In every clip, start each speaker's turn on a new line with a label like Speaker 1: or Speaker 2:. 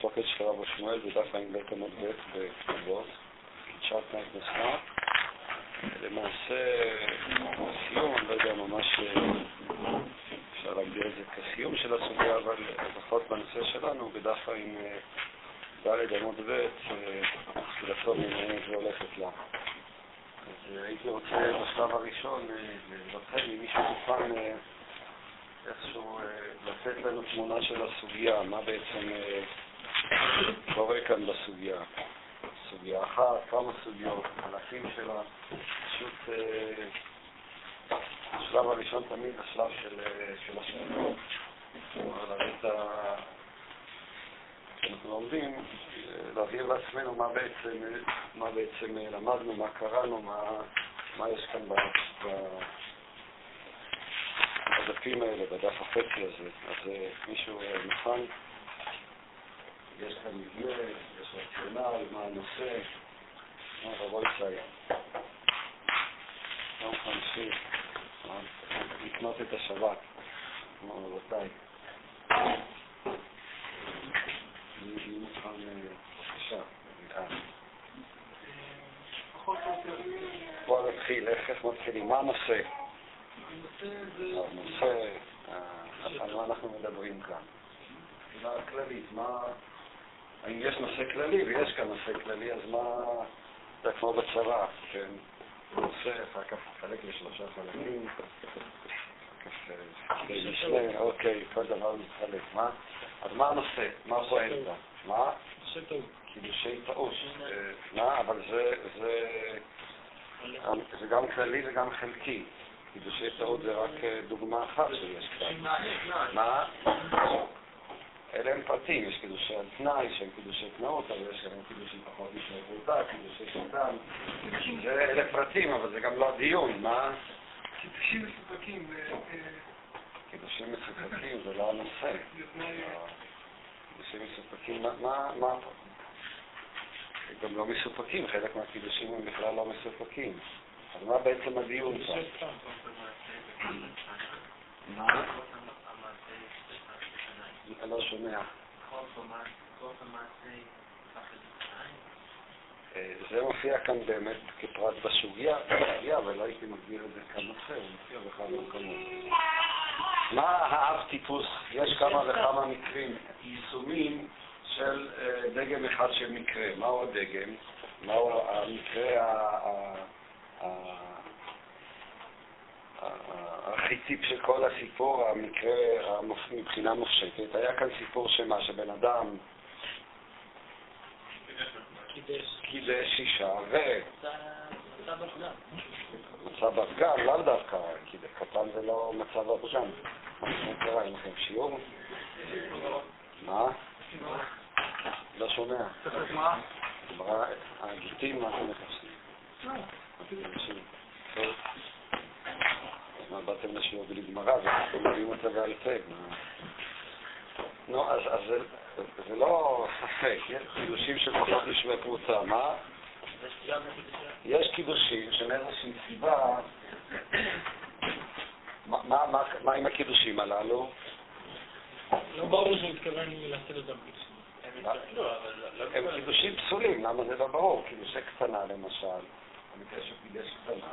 Speaker 1: במחלוקת של רבו שמואל בדף ע"ב עמוד ב' בכתובות, קידשת נייט נסנה. למעשה, הסיום, אני לא יודע ממש אפשר להגדיר את זה כסיום של הסוגיה, אבל לפחות בנושא שלנו, בדף ע"ד עמוד ב', תחילתו ממעניינת והולכת לה. אז הייתי רוצה בשלב הראשון לבחר אם מישהו מוכן איכשהו לתת לנו תמונה של הסוגיה, מה בעצם קורה כאן בסוגיה. סוגיה אחת, כמה סוגיות, חלקים שלה, פשוט השלב הראשון תמיד השלב של השאלות. כלומר, להביא את ה... אנחנו לומדים, להבהיר לעצמנו מה בעצם, מה בעצם למדנו, מה קראנו, מה, מה יש כאן בדפים האלה, בדף החצי הזה. אז מישהו מוכן? יש כאן מבנה, יש רציונל, מה הנושא, מה רבו יצאי. יום חמישי, לקנות את השבת, כמו רבותיי. מי מוכן, בבקשה, בוא נתחיל, איך מתחילים? מה הנושא? הנושא, על מה אנחנו מדברים כאן? שאלה כללית, מה... האם יש נושא כללי, ויש כאן נושא כללי, אז מה... זה כמו בצבא, כן? נושא, אחר כך חלק לשלושה חלקים, כך משנה, אוקיי, כל דבר מתחלק. מה? אז מה הנושא? מה הפואנטה? מה? קידושי טעות. מה? אבל זה... זה גם כללי וגם חלקי. קידושי טעות זה רק דוגמה אחת שיש כאן. מה? אלה הם פרטים, יש קידושי על תנאי, שהם קידושי תנאות, אבל יש גם קידושי פחות משנה פרוטה, קידושי שטן. אלה פרטים, אבל זה גם לא הדיון, מה?
Speaker 2: קידושים מסופקים.
Speaker 1: קידושים מסופקים זה לא הנושא. קידושים מסופקים, מה? גם לא מסופקים, חלק מהקידושים הם בכלל לא מסופקים. אז מה בעצם הדיון כאן? מה? אני לא שומע. זה מופיע כאן באמת כפרט בסוגיה, אבל לא הייתי מגדיר את זה כנושא, הוא מופיע בכמה מקומות. מה האב טיפוס? יש כמה וכמה מקרים, יישומים של דגם אחד של מקרה. מהו הדגם? מהו המקרה החיציפ של כל הסיפור, המקרה מבחינה מופשטת. היה כאן סיפור שמה, שבן אדם קידש אישה ו... מצב הפגם, לאו דווקא, כי קטן זה לא מצב הפגם. מה קרה, אין לכם שיעור? מה? לא שומע. הגיטים, מה אתם מחפשים? מה, באתם לשיעור בלי גמרא, ואתם מביאים אותה בעל פה. נו, אז זה לא ספק, יש קידושים של פחות משווה פרוצה, מה? יש קידושים שמאיזושהי סיבה, מה עם הקידושים הללו?
Speaker 2: לא ברור שהוא מתכוון לעשות אותם
Speaker 1: הם קידושים פסולים, למה זה לא ברור? קידושי קטנה למשל, במקרה שהוא קידש קטנה.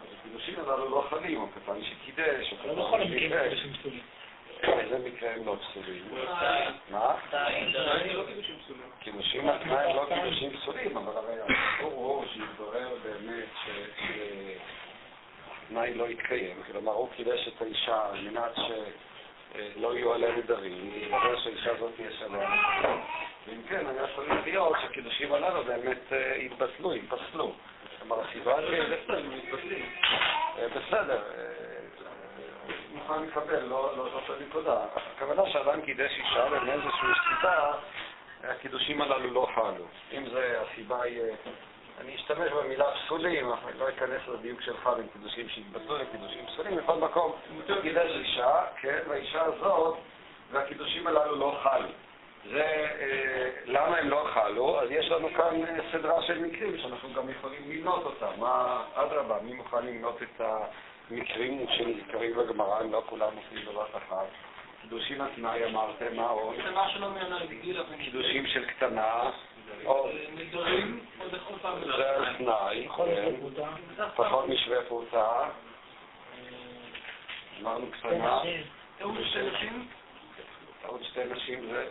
Speaker 1: אז הקידושים הללו לא חלים, או קטן שקידש, או קטן
Speaker 2: לא בכל המקרים קידושים פסולים.
Speaker 1: איזה מקרה הם לא פסולים? מה? קידושים התנאי הם לא קידושים פסולים, אבל הרי הסיפור הוא שיתברר באמת שהתנאי לא יתקיים. כלומר, הוא קידש את האישה על מנת אה, לא יהיו עליה נדרים, יתברר שהאישה הזאת יש עליה נדרים, ואם כן, היה צריך להיות שהקידושים הללו באמת אה, יתבטלו, יתפסלו. כלומר, הסיבה בסדר, מוכן לקבל, לא זאת הנקודה. הכוונה שאדם קידש אישה ומאיזושהי סיבה, הקידושים הללו לא חלו. אם זה הסיבה היא... אני אשתמש במילה פסולים, אני לא אכנס לדיוק שלך בין קידושים שהתבטלו לקידושים פסולים, בכל מקום קידש אישה, כן, והאישה הזאת, והקידושים הללו לא חלו. זה, אה, למה הם לא חלו? אז יש לנו כאן אה, סדרה של מקרים שאנחנו גם יכולים למנות אותם. מה, אדרבה, מי מוכן למנות את המקרים שנזכרים בגמרא, אם לא כולם מופיעים בבת אחת? קידושים התנאי אמרתם, מה עוד? קידושים של קטנה.
Speaker 2: נדרים,
Speaker 1: זה על תנאי, פחות משווה פרוטה. אמרנו קטנה. עוד שתי נשים זה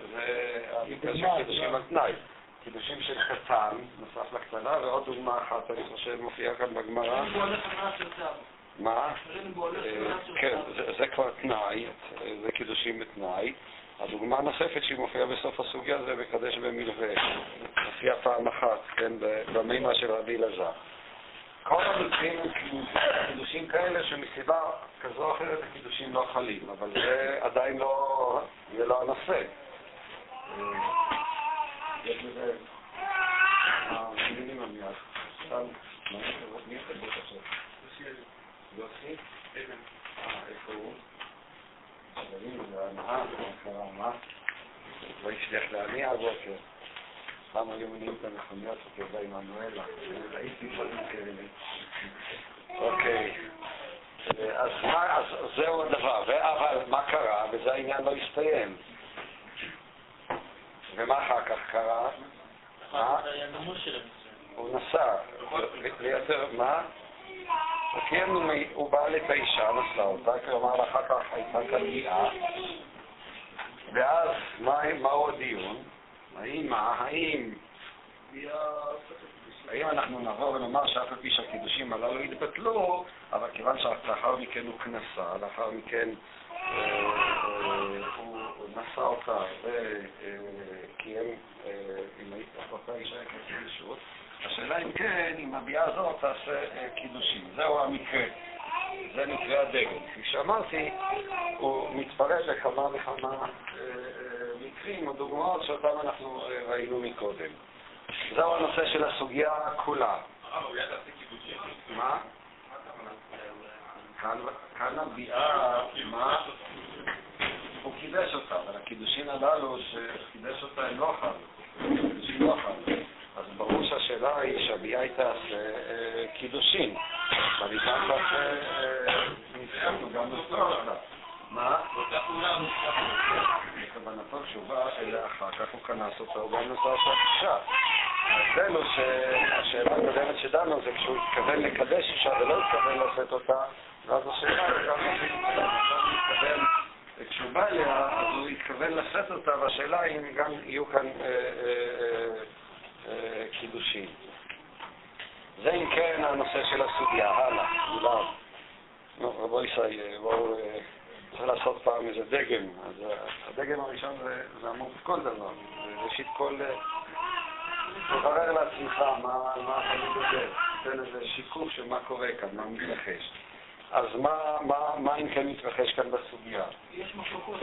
Speaker 1: של קידושים על תנאי. קידושים של קטן, נוסף לקטנה, ועוד דוגמה אחת, אני חושב, מופיעה כאן בגמרא. מה? כן, זה כבר תנאי, זה קידושים בתנאי. הדוגמה הנוספת שהיא מופיעה בסוף הסוגיה זה מקדש במלווה. מופיעה פעם אחת, כן, במימה של רבי אלעזר. כל המקרים הם קידושים כאלה שמסיבה כזו או אחרת הקידושים לא חלים, אבל זה עדיין לא, זה לא הנושא. אה? לא הצליח להניע הבוקר. פעם היו מניעים את המכוניות שתבוא עמנואלה. ראיתי דברים כאלה. אוקיי. אז זהו הדבר. אבל מה קרה? וזה העניין לא הסתיים. ומה אחר כך קרה? הוא נסע. ליותר, מה? הוא בא האישה, נשא אותה, כלומר אחר כך הייתה כאן פגיעה, ואז מהו הדיון? האם? האם האם אנחנו נבוא ונאמר שאף על פי שהקידושים הללו יתבטלו, אבל כיוון שלאחר מכן הוא כנסה, לאחר מכן אה, אה, הוא נשא אותה וקיים עם אותה אישה רשות, השאלה אם כן, אם הביאה הזאת תעשה קידושים. זהו המקרה. זה מקרה הדגל. כפי שאמרתי, הוא מתפרט לכמה וכמה מקרים או דוגמאות שאותם אנחנו ראינו מקודם. זהו הנושא של הסוגיה כולה. מה? כאן הביאה, מה? הוא קידש אותה, אבל הקידושים הללו שקידש אותה הם לא חלו. אז ברור שהשאלה היא שהביאה היא תעשה קידושין. ואני גם תעשה ניסיון, גם נוסף אותה. מה? בכוונתו כשהוא בא אליה אחר כך הוא כנס אותה, הוא גם נוסע אותה אישה. ההבדל שהשאלה הקודמת שדנו זה כשהוא התכוון לקדש אישה ולא התכוון לשאת אותה, ואז השאלה היא גם התכוון, כשהוא בא אליה, אז הוא התכוון לשאת אותה, והשאלה היא אם גם יהיו כאן קידושין. זה אם כן הנושא של הסוגיה. הלאה, גלעד. נו, רבו ישי, בואו... צריך לעשות פעם איזה דגם. אז הדגם הראשון זה, זה אמור כל דבר. ראשית כל... תברר לעצמך מה החיים בזה, תן איזה שיקוף של מה קורה כאן, מה מתרחש. אז מה, מה, מה אם כן מתרחש כאן בסוגיה?
Speaker 2: יש מחלוקות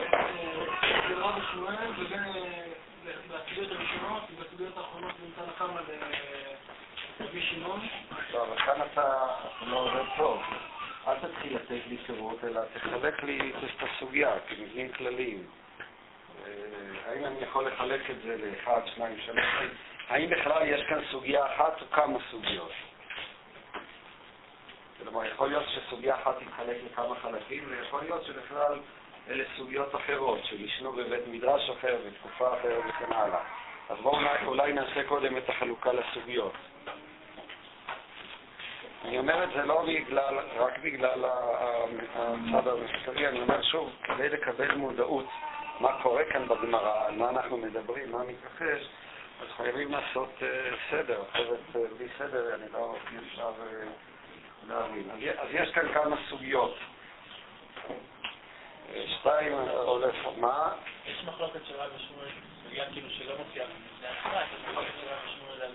Speaker 2: בין רבי שמואל ובין בסוגיות הראשונות ובסוגיות האחרונות נמצא לכמה לרבי שמעון.
Speaker 1: טוב, אבל כאן אתה לא עובד טוב. אל תתחיל לתת לי פירוט, אלא תחלק לי את הסוגיה כמבנים כלליים. האם אני יכול לחלק את זה לאחד, שניים, שלוש? האם בכלל יש כאן סוגיה אחת או כמה סוגיות? כלומר, יכול להיות שסוגיה אחת תתחלק לכמה חלקים, ויכול להיות שבכלל אלה סוגיות אחרות, שנשנו בבית מדרש אחר, בתקופה אחרת וכן הלאה. אז בואו אולי נעשה קודם את החלוקה לסוגיות. אני אומר את זה לא בגלל, רק בגלל הצד המחקרי, אני אומר שוב, כדי לקבל מודעות מה קורה כאן בגמרא, על מה אנחנו מדברים, מה מתרחש, אז חייבים לעשות uh, סדר, אחרת uh, בלי סדר אני לא אפשר uh, להבין. אז, אז יש כאן כמה סוגיות. שתיים, הולך, מה?
Speaker 2: יש מחלוקת של רבי שמואל, סוגיה כאילו שלא מופיעה בפני עצמה, יש מחלוקת של רבי שמואל על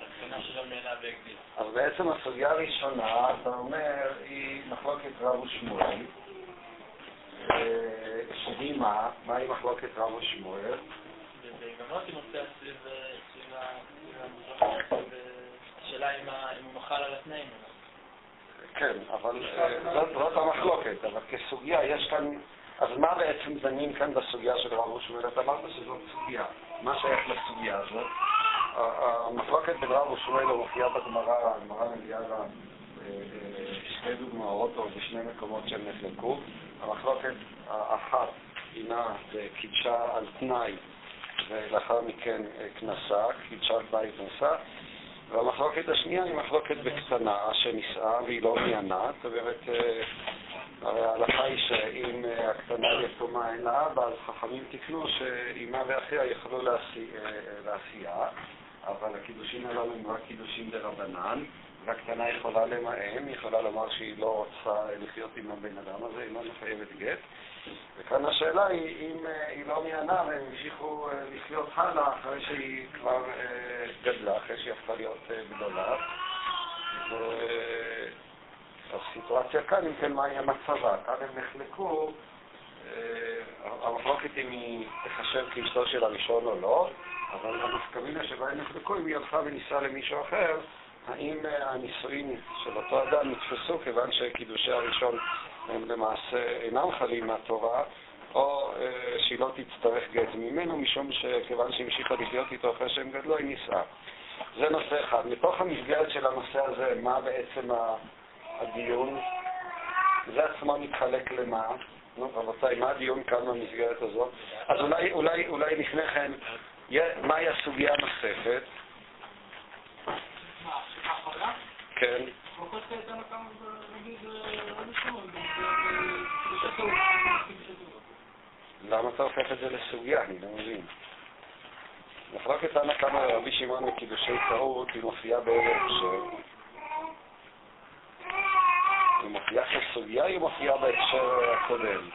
Speaker 2: התקנה שלא נהנה והגדיל.
Speaker 1: אז בעצם הסוגיה הראשונה, אתה אומר, היא מחלוקת רב ושמואל. שהיא מה? מהי מחלוקת רב ושמואל?
Speaker 2: המזרח, השאלה אם הוא מוחל על התנאים.
Speaker 1: כן, אבל זאת המחלוקת, אבל כסוגיה יש כאן, אז מה בעצם דנים כאן בסוגיה של רב ושמואל? אתה אמרת שזאת סוגיה, מה שייך לסוגיה הזאת? המחלוקת בין רב ושמואל מופיעה בגמרא, הגמרא מביאה לה שתי דוגמאות או בשני מקומות שהם נחלקו. המחלוקת האחת הינה קידשה על תנאי ולאחר מכן כנסה, קידשה תנאי וכנסה. והמחלוקת השנייה היא מחלוקת בקטנה שנישאה והיא לא מיינה, זאת אומרת, הרי ההלכה היא שאם הקטנה יתומה אין לה אבא, אז חכמים תיקנו שאימה ואחיה יכלו לעשייה, אבל הקידושים הללו הם רק קידושים דרבנן, והקטנה יכולה למאם, היא יכולה לומר שהיא לא רוצה לחיות עם הבן אדם הזה, היא לא מחייבת גט. וכאן השאלה היא אם היא לא מיינה והם המשיכו לחיות הלאה אחרי שהיא כבר גדלה, אחרי שהיא הפכה להיות גדולה. והסיטואציה כאן, אם כן, מהי המצבה? כאן הם נחלקו, המחלוקת אם היא תחשב כאשתו של הראשון או לא, אבל המסקמינה שבה הם נחלקו, אם היא הלכה ונישאה למישהו אחר, האם הנישואין של אותו אדם נתפסו כיוון שקידושי הראשון הם למעשה אינם חלים מהתורה, או שהיא לא תצטרך גט ממנו, משום שכיוון שהמשיכה לחיות איתו אחרי שהם גדלו, היא נישאה. זה נושא אחד. מתוך המסגרת של הנושא הזה, מה בעצם הדיון? זה עצמו מתחלק למה? נו, רבותיי, מה הדיון כאן במסגרת הזאת? אז אולי, אולי, אולי לפני כן, מהי הסוגיה הנוספת? כן. למה אתה הופך את זה לסוגיה? אני לא מבין. מחלוקת תנא קמא רבי שמעון מקידושי טעות היא מופיעה באיזה הקשר? היא מופיעה כסוגיה, היא מופיעה בהקשר הקודם.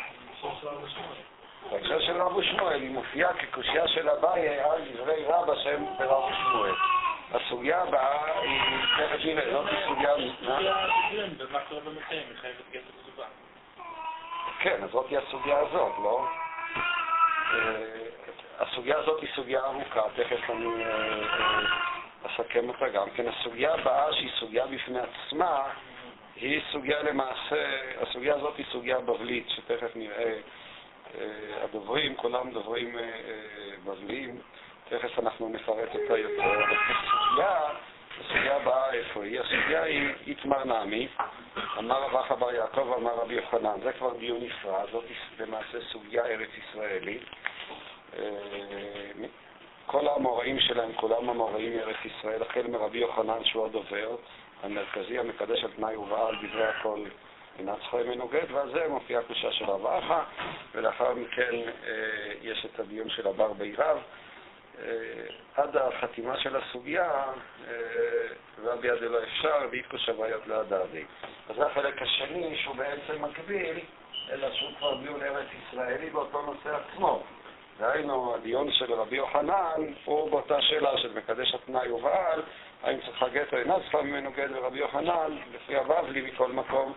Speaker 1: בהקשר של רב ושמואל, היא מופיעה כקושייה של אביי על דברי רבא שהם ברב ושמואל. הסוגיה הבאה היא, תכף נראה, זאת סוגיה... כן, אז זאת היא הסוגיה הזאת, לא? הסוגיה הזאת היא סוגיה ארוכה, תכף אני אסכם אותה גם כן. הסוגיה הבאה, שהיא סוגיה בפני עצמה, היא סוגיה למעשה, הסוגיה הזאת היא סוגיה בבלית, שתכף נראה הדוברים, כולם דוברים בבליים. תכף אנחנו נפרט אותה יותר, אבל כסוגיה, הסוגיה הבאה איפה היא? הסוגיה היא איתמר נעמי, אמר רב אחא בר יעקב, אמר רבי יוחנן, זה כבר דיון נפרד, זאת למעשה סוגיה ארץ ישראלית. כל האמוראים שלהם, כולם אמוראים מארץ ישראל, החל מרבי יוחנן שהוא הדובר המרכזי, המקדש על תנאי ובעל דברי הכל אינה ממנו גט, ועל זה מופיעה קדושה של רב אחא, ולאחר מכן יש את הדיון של הבר בעירב. עד החתימה של הסוגיה, רבי עדי לא אפשר, ואיתקו שבעיות להדדי. אז זה החלק השני, שהוא בעצם מקביל, אלא שהוא כבר דיון ארץ ישראלי באותו נושא עצמו. דהיינו, הדיון של רבי יוחנן הוא באותה שאלה של מקדש התנאי ובעל, האם צריכה גט או אינה צריכה ממנו גט, ורבי יוחנן, לפי הבבלי מכל מקום,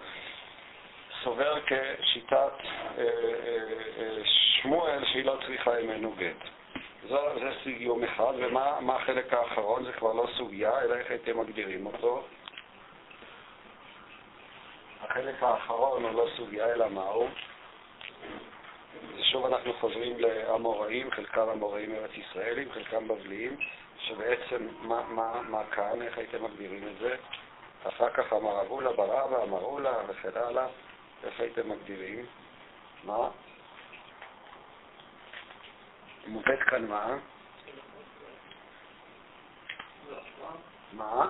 Speaker 1: סובר כשיטת שמואל שהיא לא צריכה ממנו גט. זה, זה סיום אחד, ומה החלק האחרון? זה כבר לא סוגיה, אלא איך הייתם מגדירים אותו? החלק האחרון הוא לא סוגיה, אלא מהו? שוב אנחנו חוזרים לאמוראים, חלקם אמוראים ארץ ישראלים, חלקם בבליים, שבעצם מה, מה, מה כאן, איך הייתם מגדירים את זה? אחר כך אמר אבולה, ברבא, אמרולה וכן הלאה, איך הייתם מגדירים? מה? מובאת כאן מה? מה?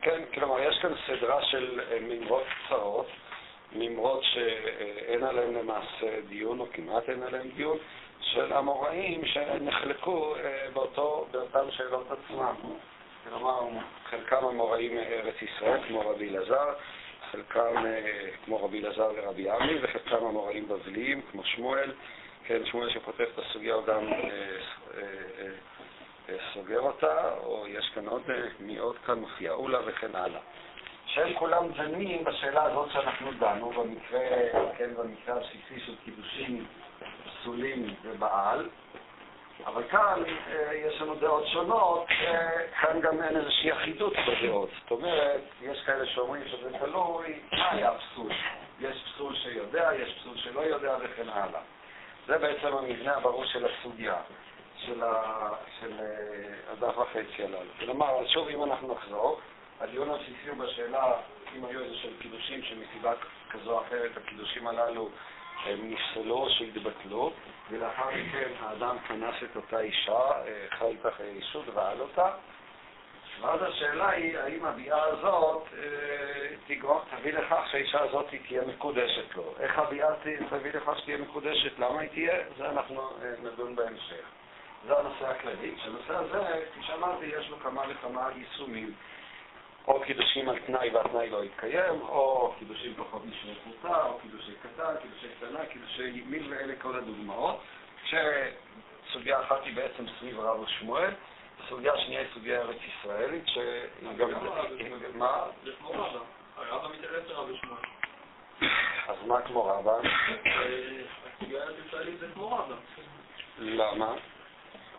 Speaker 1: כן, כלומר, יש כאן סדרה של מימרות קצרות, מימרות שאין עליהן למעשה דיון, או כמעט אין עליהן דיון, של אמוראים שנחלקו באותו, באותן שאלות עצמם. כלומר, חלקם אמוראים מארץ ישראל, כמו רבי אלעזר, חלקם כמו רבי אלעזר ורבי עמי, וחלקם המוראים בבליים, כמו שמואל, כן, שמואל שכותב את הסוגיה הוא גם סוגר אותה, או יש כאן עוד מי עוד כאן, מופיע אולה וכן הלאה. שהם כולם דנים בשאלה הזאת שאנחנו דנו, במקרה, כן, במקרה הבסיסי של קידושים פסולים ובעל, אבל כאן אה, יש לנו דעות שונות, אה, כאן גם אין איזושהי אחידות בדעות. זאת אומרת, יש כאלה שאומרים שזה תלוי, מה היה פסול? יש פסול שיודע, יש פסול שלא יודע וכן הלאה. זה בעצם המבנה הברור של הסוגיה, של, ה, של אה, הדף וחצי הללו. כלומר, שוב, אם אנחנו נחזור, הדיון הבסיסי הוא בשאלה אם היו איזה שהם קידושים שמסיבה כזו או אחרת הקידושים הללו הם נפסלו או שהתבטלו, ולאחר מכן האדם כנס את אותה אישה, אה, חי איתך אישות ועל אותה. ואז השאלה היא, האם הביאה הזאת אה, תגרום, תביא לכך שהאישה הזאת תהיה מקודשת לו. איך הביאה תביא לכך שתהיה מקודשת? למה היא תהיה? זה אנחנו אה, נדון בהמשך. זה הנושא הכללי. כשהנושא הזה, כפי שאמרתי, יש לו כמה וכמה יישומים. או קידושים על תנאי והתנאי לא יתקיים, או קידושים פחות משני פרוטה, או קידושי קטן, קידושי קטנה, קידושי מיל ואלה כל הדוגמאות. כשסוגיה אחת היא בעצם סביב רב ושמואל, סוגיה שנייה היא סוגיה ארץ ישראלית, שהיא גם...
Speaker 2: מה? זה כמו רבא. הרבא מתערב לרב ושמואל.
Speaker 1: אז מה כמו רבא?
Speaker 2: הסוגיה הארץ ישראלית זה כמו רבא.
Speaker 1: למה?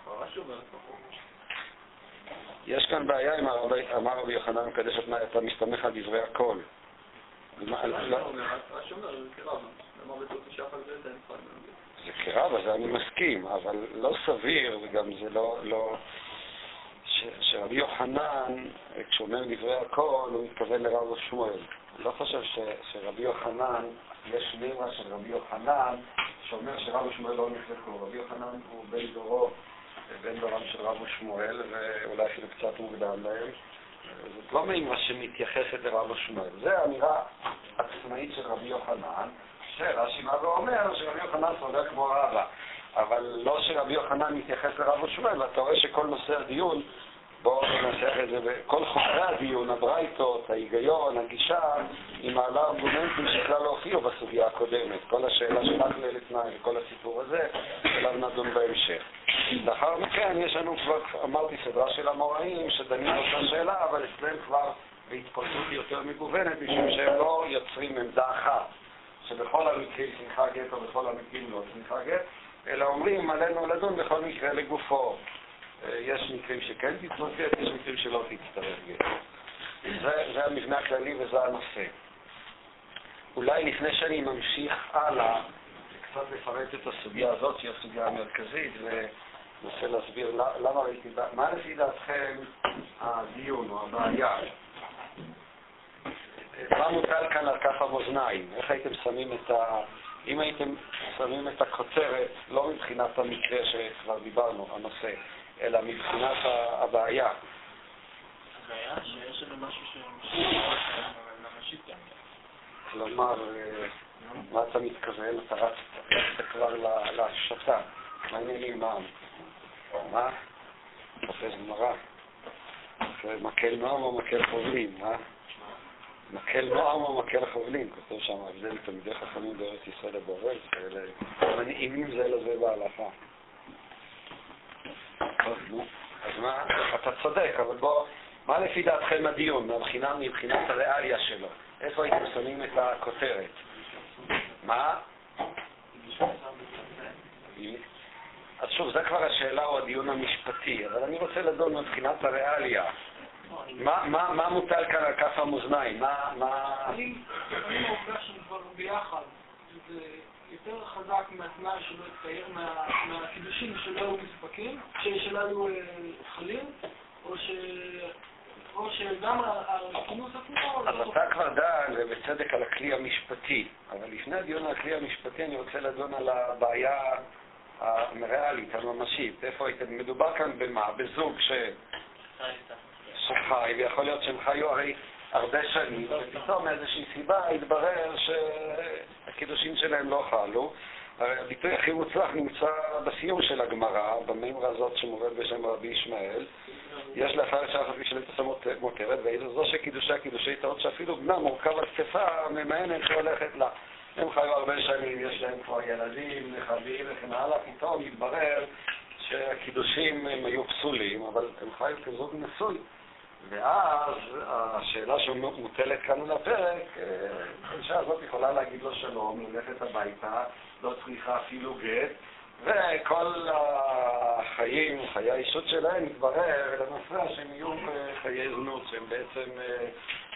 Speaker 2: רש"י אומר
Speaker 1: יש כאן בעיה עם אמר רבי יוחנן מקדש את אתה מסתמך על דברי הכל. זה כרבה, זה אני מסכים, אבל לא סביר, וגם זה לא... שרבי יוחנן, כשהוא אומר דברי הכל, הוא מתכוון לרב שמואל. אני לא חושב שרבי יוחנן, יש לירה של רבי יוחנן, שאומר שרב שמואל לא נחלקו. רבי יוחנן הוא בן דורו בן דורם של רב ושמואל, ואולי אפילו קצת מוקדם להם. זאת לא מימרה שמתייחסת לרב ושמואל. זה אמירה עצמאית של רבי יוחנן, שרש"י בא ואומר שרבי יוחנן סובר כמו רבא. אבל לא שרבי יוחנן מתייחס לרב ושמואל, ואתה רואה שכל נושא הדיון, בואו ננסח את זה, כל חוקרי הדיון, הברייתות, ההיגיון, הגישה, היא מעלה ארגומנטים שכלל לא הופיעו בסוגיה הקודמת. כל השאלה של אכלה לתנאי וכל הסיפור הזה, אליו נדון בהמשך. לאחר מכן יש לנו כבר, אמרתי, סדרה של המוראים שדנים באותה שאלה, אבל אצלם כבר בהתפרצות יותר מגוונת, משום שהם לא יוצרים עמדה אחת, שבכל המקרים שמחה גט או בכל המקרים לא שמחה גט, אלא אומרים עלינו לדון בכל מקרה לגופו. אה, יש מקרים שכן גט, יש מקרים שלא תצטרך גט. זה, זה המבנה הכללי וזה הנושא. אולי לפני שאני ממשיך הלאה, קצת לפרט את הסוגיה הזאת, שהיא הסוגיה המרכזית, וננסה להסביר למה ראיתי, מה לפי דעתכם הדיון או הבעיה? מה מוטל כאן על כף המאזניים? איך הייתם שמים את ה... אם הייתם שמים את הכותרת, לא מבחינת המקרה שכבר דיברנו, הנושא, אלא מבחינת הבעיה.
Speaker 2: הבעיה שיש לנו משהו שממשית גם.
Speaker 1: כלומר, אה, מה אתה מתכוון? אתה רצת כבר להשתה. מה העניינים מה? מה? תופס גמרא. מקל נועם או מקל חובלים, מה? מקל נועם או מקל חובלים, כותב שם ההבדל תלמידי חכמים בארץ ישראל לבבל, כאלה מנעימים זה לזה בהלכה. טוב, נו, אז מה, אתה צודק, אבל בוא, מה לפי דעתכם הדיון, מבחינת, מבחינת הריאליה שלו? איפה הייתם שמים את הכותרת? מה? אז שוב, זה כבר השאלה או הדיון המשפטי, אבל אני רוצה לדון מבחינת הריאליה. מה מוטל כאן על כף המאזניים? מה...
Speaker 2: אני העובדה שהם כבר ביחד, יותר חזק מהתנאי שלא התקיים, מהקידושים שלא היו מספקים, שלא היו אה, חלים, או ש... או שגם הכינוס עצמו...
Speaker 1: אז אתה כבר דן, ובצדק, על הכלי המשפטי. אבל לפני הדיון על הכלי המשפטי אני רוצה לדון על הבעיה הריאלית, הממשית. איפה הייתם? מדובר כאן במה? בזוג ש... שחי, ויכול להיות שהם חיו הרי הרבה שנים, ופתאום מאיזושהי סיבה התברר שהקידושים שלהם לא חלו, הביטוי הכי מוצלח נמצא בסיום של הגמרא, במימרה הזאת שמובאת בשם רבי ישמעאל. יש לאחר שאף על פי שלתעשה מותרת, ואיזו זו שקידושי קידושי טעות שאפילו בנה מורכב על כתפה, ממאנת שהולכת לה. הם חיו הרבה שנים, יש להם כבר ילדים, נכדים וכן הלאה, פתאום התברר שהקידושים הם היו פסולים, אבל הם חיו כזוג נשוי. ואז השאלה שמוטלת כאן על הפרק, אה, האישה הזאת יכולה להגיד לו שלום, ללכת הביתה, לא צריכה אפילו גט, וכל החיים, חיי האישות שלהם, מתברר למעשה שהם יהיו חיי זנות, שהם בעצם אה,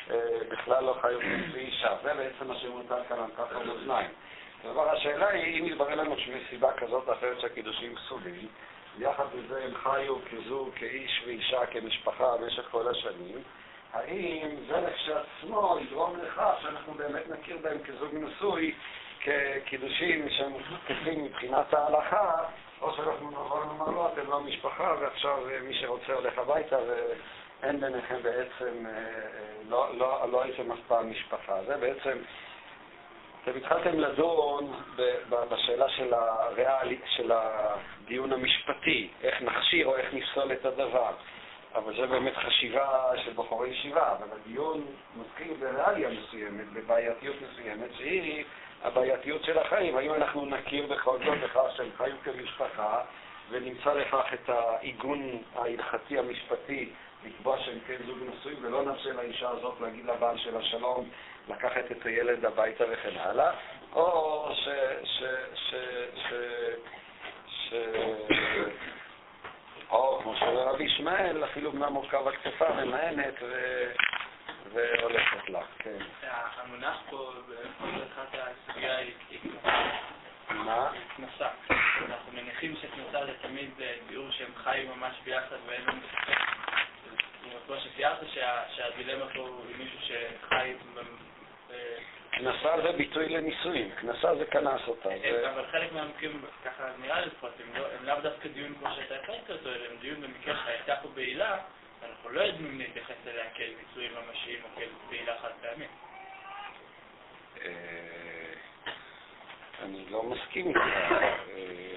Speaker 1: אה, בכלל לא חיו אישה. זה בעצם מה שמוטל כאן על כף המאזניים. כלומר, השאלה היא, אם יתברר לנו שמסיבה כזאת או אחרת שהקידושים פסולים, יחד עם זה הם חיו כזוג, כאיש ואישה, כמשפחה במשך כל השנים, האם זה לכשעצמו יגרום לכך שאנחנו באמת נכיר בהם כזוג נשוי, כקידושים שהם תקפים מבחינת ההלכה, או שאנחנו נבוא ונאמר לו, אתם לא משפחה, ועכשיו מי שרוצה הולך הביתה ואין ביניכם בעצם, אה, אה, לא, לא, לא הייתם אף פעם משפחה. זה בעצם אתם התחלתם לדון בשאלה של, הריאלי, של הדיון המשפטי, איך נכשיר או איך נפסול את הדבר. אבל זה באמת חשיבה של בחורי ישיבה, אבל הדיון מתחיל בריאליה מסוימת, בבעייתיות מסוימת, שהיא הבעייתיות של החיים. האם אנחנו נכיר בכל זאת בכך שהם חיו כמשפחה, ונמצא לכך את העיגון ההלכתי המשפטי לקבוע שהם כן זוג נשוי, ולא נרשה לאישה הזאת להגיד לבעל שלה שלום, לקחת את הילד הביתה וכן הלאה, או ש... ש... ש... ש... ש... או כמו שאומר רבי ישמעאל, אפילו בנה מורכב על כתפה, ממאנת ו... והולכת לה, כן.
Speaker 3: המונח פה, באחת הסוגיה היא
Speaker 1: מה?
Speaker 3: כנסה. אנחנו מניחים שכנסה זה תמיד ביאור שהם חיו ממש ביחד ואין לנו כמו שציירת, שהדילמה פה היא מישהו שחי...
Speaker 1: כנסה זה ביטוי לנישואים, כנסה זה כנס אותה.
Speaker 3: אבל חלק מהמקרים, ככה נראה לי לפחות, הם לאו דווקא דיון כמו שאתה הצגת אותו, אלא הם דיון במקרה שהייתה פה בעילה, אנחנו לא יודעים אם להתייחס אליה כאל נישואים ממשיים או כאל בעילה חד פעמית.
Speaker 1: אה, אני לא מסכים איתך, אה,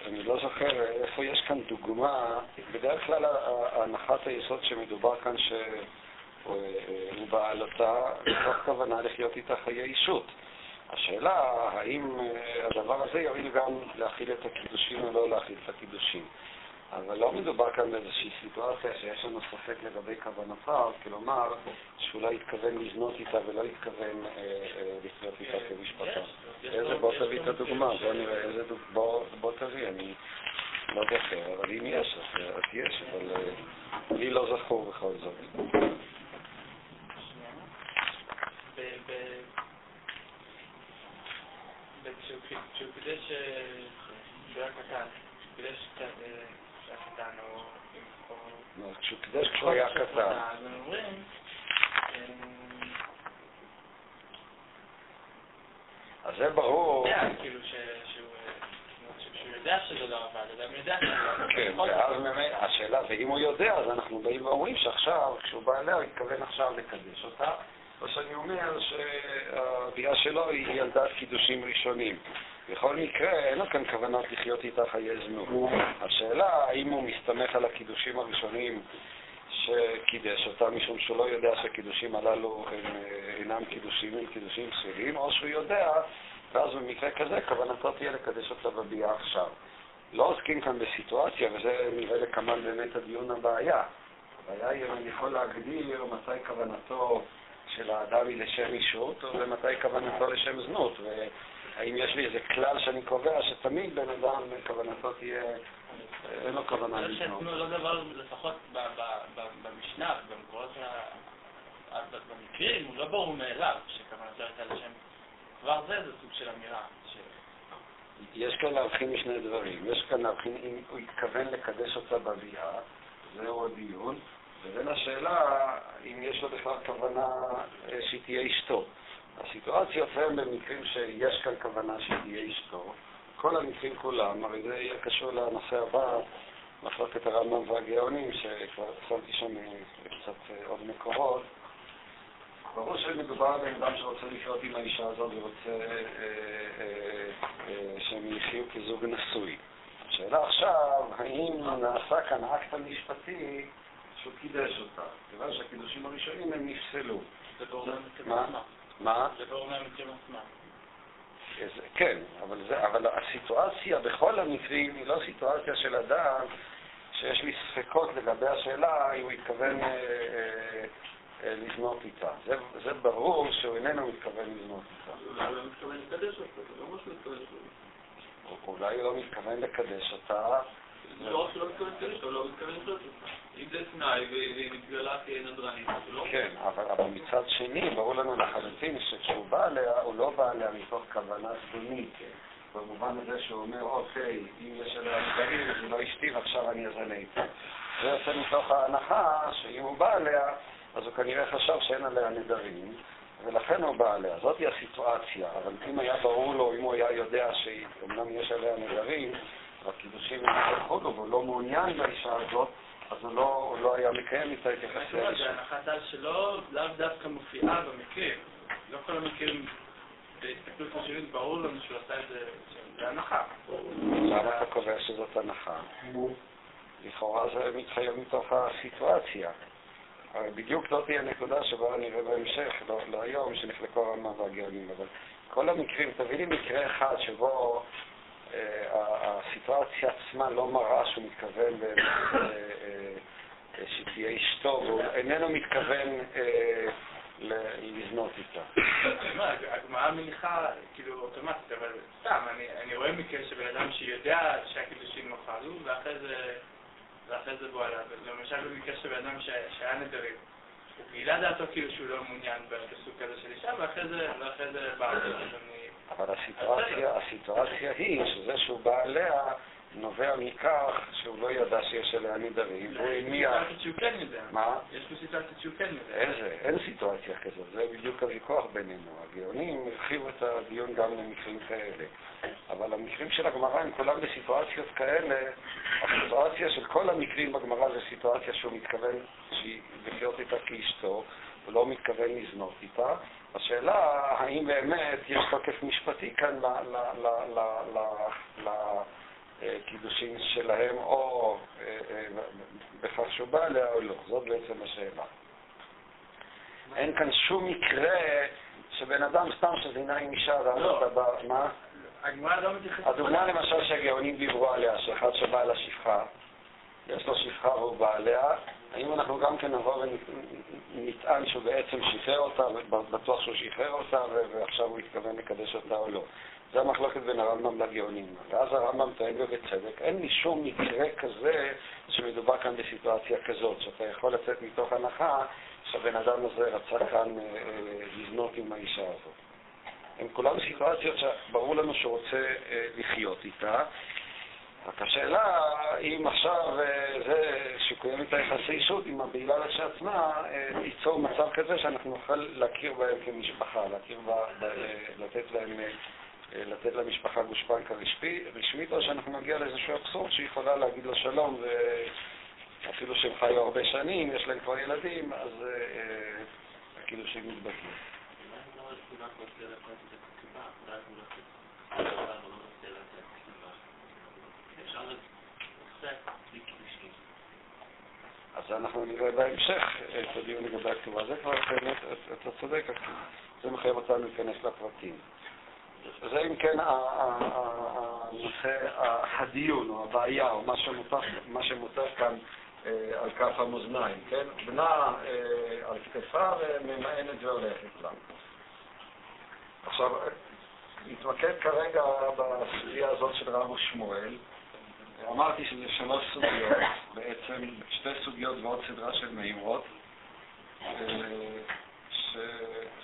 Speaker 1: אני לא זוכר איפה יש כאן דוגמה, בדרך כלל הנחת היסוד שמדובר כאן שהוא בעלתה, מתוך כוונה לחיות איתה חיי אישות. השאלה, האם אה, הדבר הזה יועיל גם להכיל את הקידושים או לא להכיל את הקידושים. אבל לא מדובר כאן באיזושהי סיטואציה שיש לנו ספק לגבי כוונותיו, כלומר שאולי התכוון לזנות איתה ולא התכוון אה, אה, לחיות איתה כמשפחה. איזה, בוא תביא את הדוגמה, בוא נראה איזה דוגמה, בוא תביא, אני לא זוכר, אבל אם יש, אז יש, אבל אה, לי לא זכור בכל זאת.
Speaker 3: כשהוא קידש, כשהוא היה קטן, קידש
Speaker 1: כשהוא קידש כשהוא היה קטן. אז זה ברור.
Speaker 3: כאילו שהוא יודע שזה לא עבד, אדם יודע
Speaker 1: כן, ואז השאלה זה אם הוא יודע, אז אנחנו באים ואומרים שעכשיו, כשהוא בא אליה, הוא התכוון עכשיו לקדש אותה, או שאני אומר שהביאה שלו היא ילדת קידושים ראשונים. בכל מקרה, אין לו כאן כוונת לחיות איתה חיי זנות. השאלה, האם הוא מסתמך על הקידושים הראשונים שקידש אותם, משום שהוא לא יודע שהקידושים הללו הם, אה, אינם קידושים, הם קידושים פסולים, או שהוא יודע, ואז במקרה כזה כוונתו תהיה לקדש אותה בביאה עכשיו. לא עוסקים כאן בסיטואציה, וזה נראה לכמובן באמת הדיון הבעיה. הבעיה היא אם אני יכול להגדיר מתי כוונתו של האדם היא לשם אישות, ומתי כוונתו לשם זנות. האם יש לי איזה כלל שאני קובע שתמיד בן אדם כוונתו תהיה, אין לו כוונה
Speaker 3: לבנות. לא דבר, לפחות במשנה, במקורות במקרים, הוא לא ברור מאליו שכוונתו הייתה לשם. כבר זה, זה סוג של אמירה.
Speaker 1: יש כאן להבחין משני דברים. יש כאן להבחין אם הוא התכוון לקדש אותה בביאה, זהו הדיון, ובין השאלה אם יש לו בכלל כוונה אה, שהיא תהיה אשתו. הסיטואציות הן במקרים שיש כאן כוונה שתהיה אשתו. כל המקרים כולם, הרי זה יהיה קשור לנושא הבא, מחלוקת הרמב"ם והגאונים, שכבר שמתי שם קצת עוד מקורות. ברור שמדובר בן אדם שרוצה לחיות עם האישה הזאת ורוצה אה, אה, שהם יחיו כזוג נשוי. השאלה עכשיו, האם נעשה כאן אקט המשפטי שהוא קידש אותה? כיוון שהקידושים הראשונים הם נפסלו.
Speaker 3: זה
Speaker 1: מה? מה?
Speaker 3: זה גורם למקרים עצמם.
Speaker 1: כן, אבל, זה, אבל הסיטואציה בכל המקרים היא לא סיטואציה של אדם שיש לי ספקות לגבי השאלה אם הוא התכוון אה, אה, אה, לבנות איתה. זה, זה ברור שהוא איננו מתכוון לבנות איתה.
Speaker 3: אולי הוא מתכוון לקדש אותה, זה לא מה שהוא מתכוון
Speaker 1: אולי הוא לא מתכוון לקדש אותה.
Speaker 3: זה לא לא זה לא...
Speaker 1: כן, אבל, מצד שני, ברור לנו לחלוטין שכשהוא בא עליה, הוא לא בא עליה מתוך כוונה זדונית. במובן הזה שהוא אומר, אוקיי, אם יש עליה נדרים, היא לא אשתי ועכשיו אני אזנה איתה. זה יוצא מתוך ההנחה שאם הוא בא עליה, אז הוא כנראה חשב שאין עליה נדרים, ולכן הוא בא עליה. זאתי הסיטואציה, אבל אם היה ברור לו, אם הוא היה יודע שאומנם יש עליה נדרים, והקידושים יחולו, והוא לא מעוניין באישה הזאת, אז הוא לא, הוא לא היה מקיים איתה את יחסי האישה.
Speaker 3: זה הנחת על שלא לאו דווקא מופיעה במקרים. לא כל המקרים בהסתכלות ראשונית ברור לנו שהוא עשה את זה, זה הנחה.
Speaker 1: למה אתה קובע שזאת הנחה? לכאורה זה מתחייב מתוך הסיטואציה. הרי בדיוק זאת תהיה הנקודה שבה נראה בהמשך, לא, לא היום, שנחלקו הרמב"ם והגאונים, אבל כל המקרים, תביא לי מקרה אחד שבו הסיטואציה עצמה לא מראה שהוא מתכוון אה, אה, שתהיה אשתו, והוא איננו מתכוון לזנות איתה.
Speaker 3: הגמרא מניחה, כאילו, אוטומטית, אבל סתם, אני רואה מקרה של בן אדם שיודע שהקידושים לא ואחרי זה בוא עליו. למשל במקרה של בן אדם שהיה נדרים. הוא גילה דעתו כאילו שהוא לא מעוניין בסוג כזה של אישה, ואחרי זה בא עליו.
Speaker 1: אבל הסיטואציה, היא שזה שהוא בא עליה נובע מכך שהוא לא ידע שיש עליה נדרים, והוא הניח...
Speaker 3: יש פה סיטואציה שהוא כן יודע.
Speaker 1: מה?
Speaker 3: יש פה סיטואציה שהוא כן יודע.
Speaker 1: איזה? אין סיטואציה כזאת, זה בדיוק הוויכוח בינינו. הגאונים הרחיבו את הדיון גם למקרים כאלה. אבל המקרים של הגמרא הם כולם בסיטואציות כאלה, הסיטואציה של כל המקרים בגמרא זה סיטואציה שהוא מתכוון לחיות איתה כאשתו, הוא לא מתכוון לזנות איתה. השאלה, האם באמת יש תוקף משפטי כאן לקידושים שלהם, או אה, אה, בכך שהוא בא עליה או לא. זאת בעצם השאלה. אין כאן שום מקרה שבן אדם סתם שזינה עם אישה ואמרת
Speaker 3: לא.
Speaker 1: בה, מה?
Speaker 3: לא.
Speaker 1: הדוגמה למשל שהגאונים דיברו עליה, שאחד שבא על השפחה, יש לו שפחה והוא בא עליה, האם אנחנו גם כן נבוא ונטען שהוא בעצם שחרר אותה, בטוח שהוא שחרר אותה ועכשיו הוא התכוון לקדש אותה או לא? זה המחלוקת בין הרמב"ם לגאונים. ואז הרמב"ם טוען ובצדק, אין לי שום מקרה כזה שמדובר כאן בסיטואציה כזאת, שאתה יכול לצאת מתוך הנחה שהבן אדם הזה רצה כאן אה, אה, לבנות עם האישה הזאת. הם כולם סיטואציות שברור לנו שהוא רוצה אה, לחיות איתה, רק השאלה, אם עכשיו זה שקוים את היחסי אישות עם הבעילה לשעצמה, ייצור מצב כזה שאנחנו נוכל להכיר בהם כמשפחה, להכיר בה, לתת להם, לתת למשפחה גושפנקה רשמית, או שאנחנו נגיע לאיזשהו אבסורד שיכולה להגיד לו שלום, ואפילו שהם חיו הרבה שנים, יש להם כבר ילדים, אז כאילו שהם מתבטלים. אז אנחנו נראה בהמשך את הדיון לגבי הכתובה. זה כבר אתה צודק, זה מחייב אותנו להיכנס לפרטים. זה אם כן הנושא, הדיון או הבעיה או מה שמותר כאן אה, על כף המאזניים, כן? בנה אה, על כתפה וממאנת והולכת לה. עכשיו, נתמקד כרגע בסוגיה הזאת של רב ושמואל. אמרתי שזה שלוש סוגיות, בעצם שתי סוגיות ועוד סדרה של מהירות.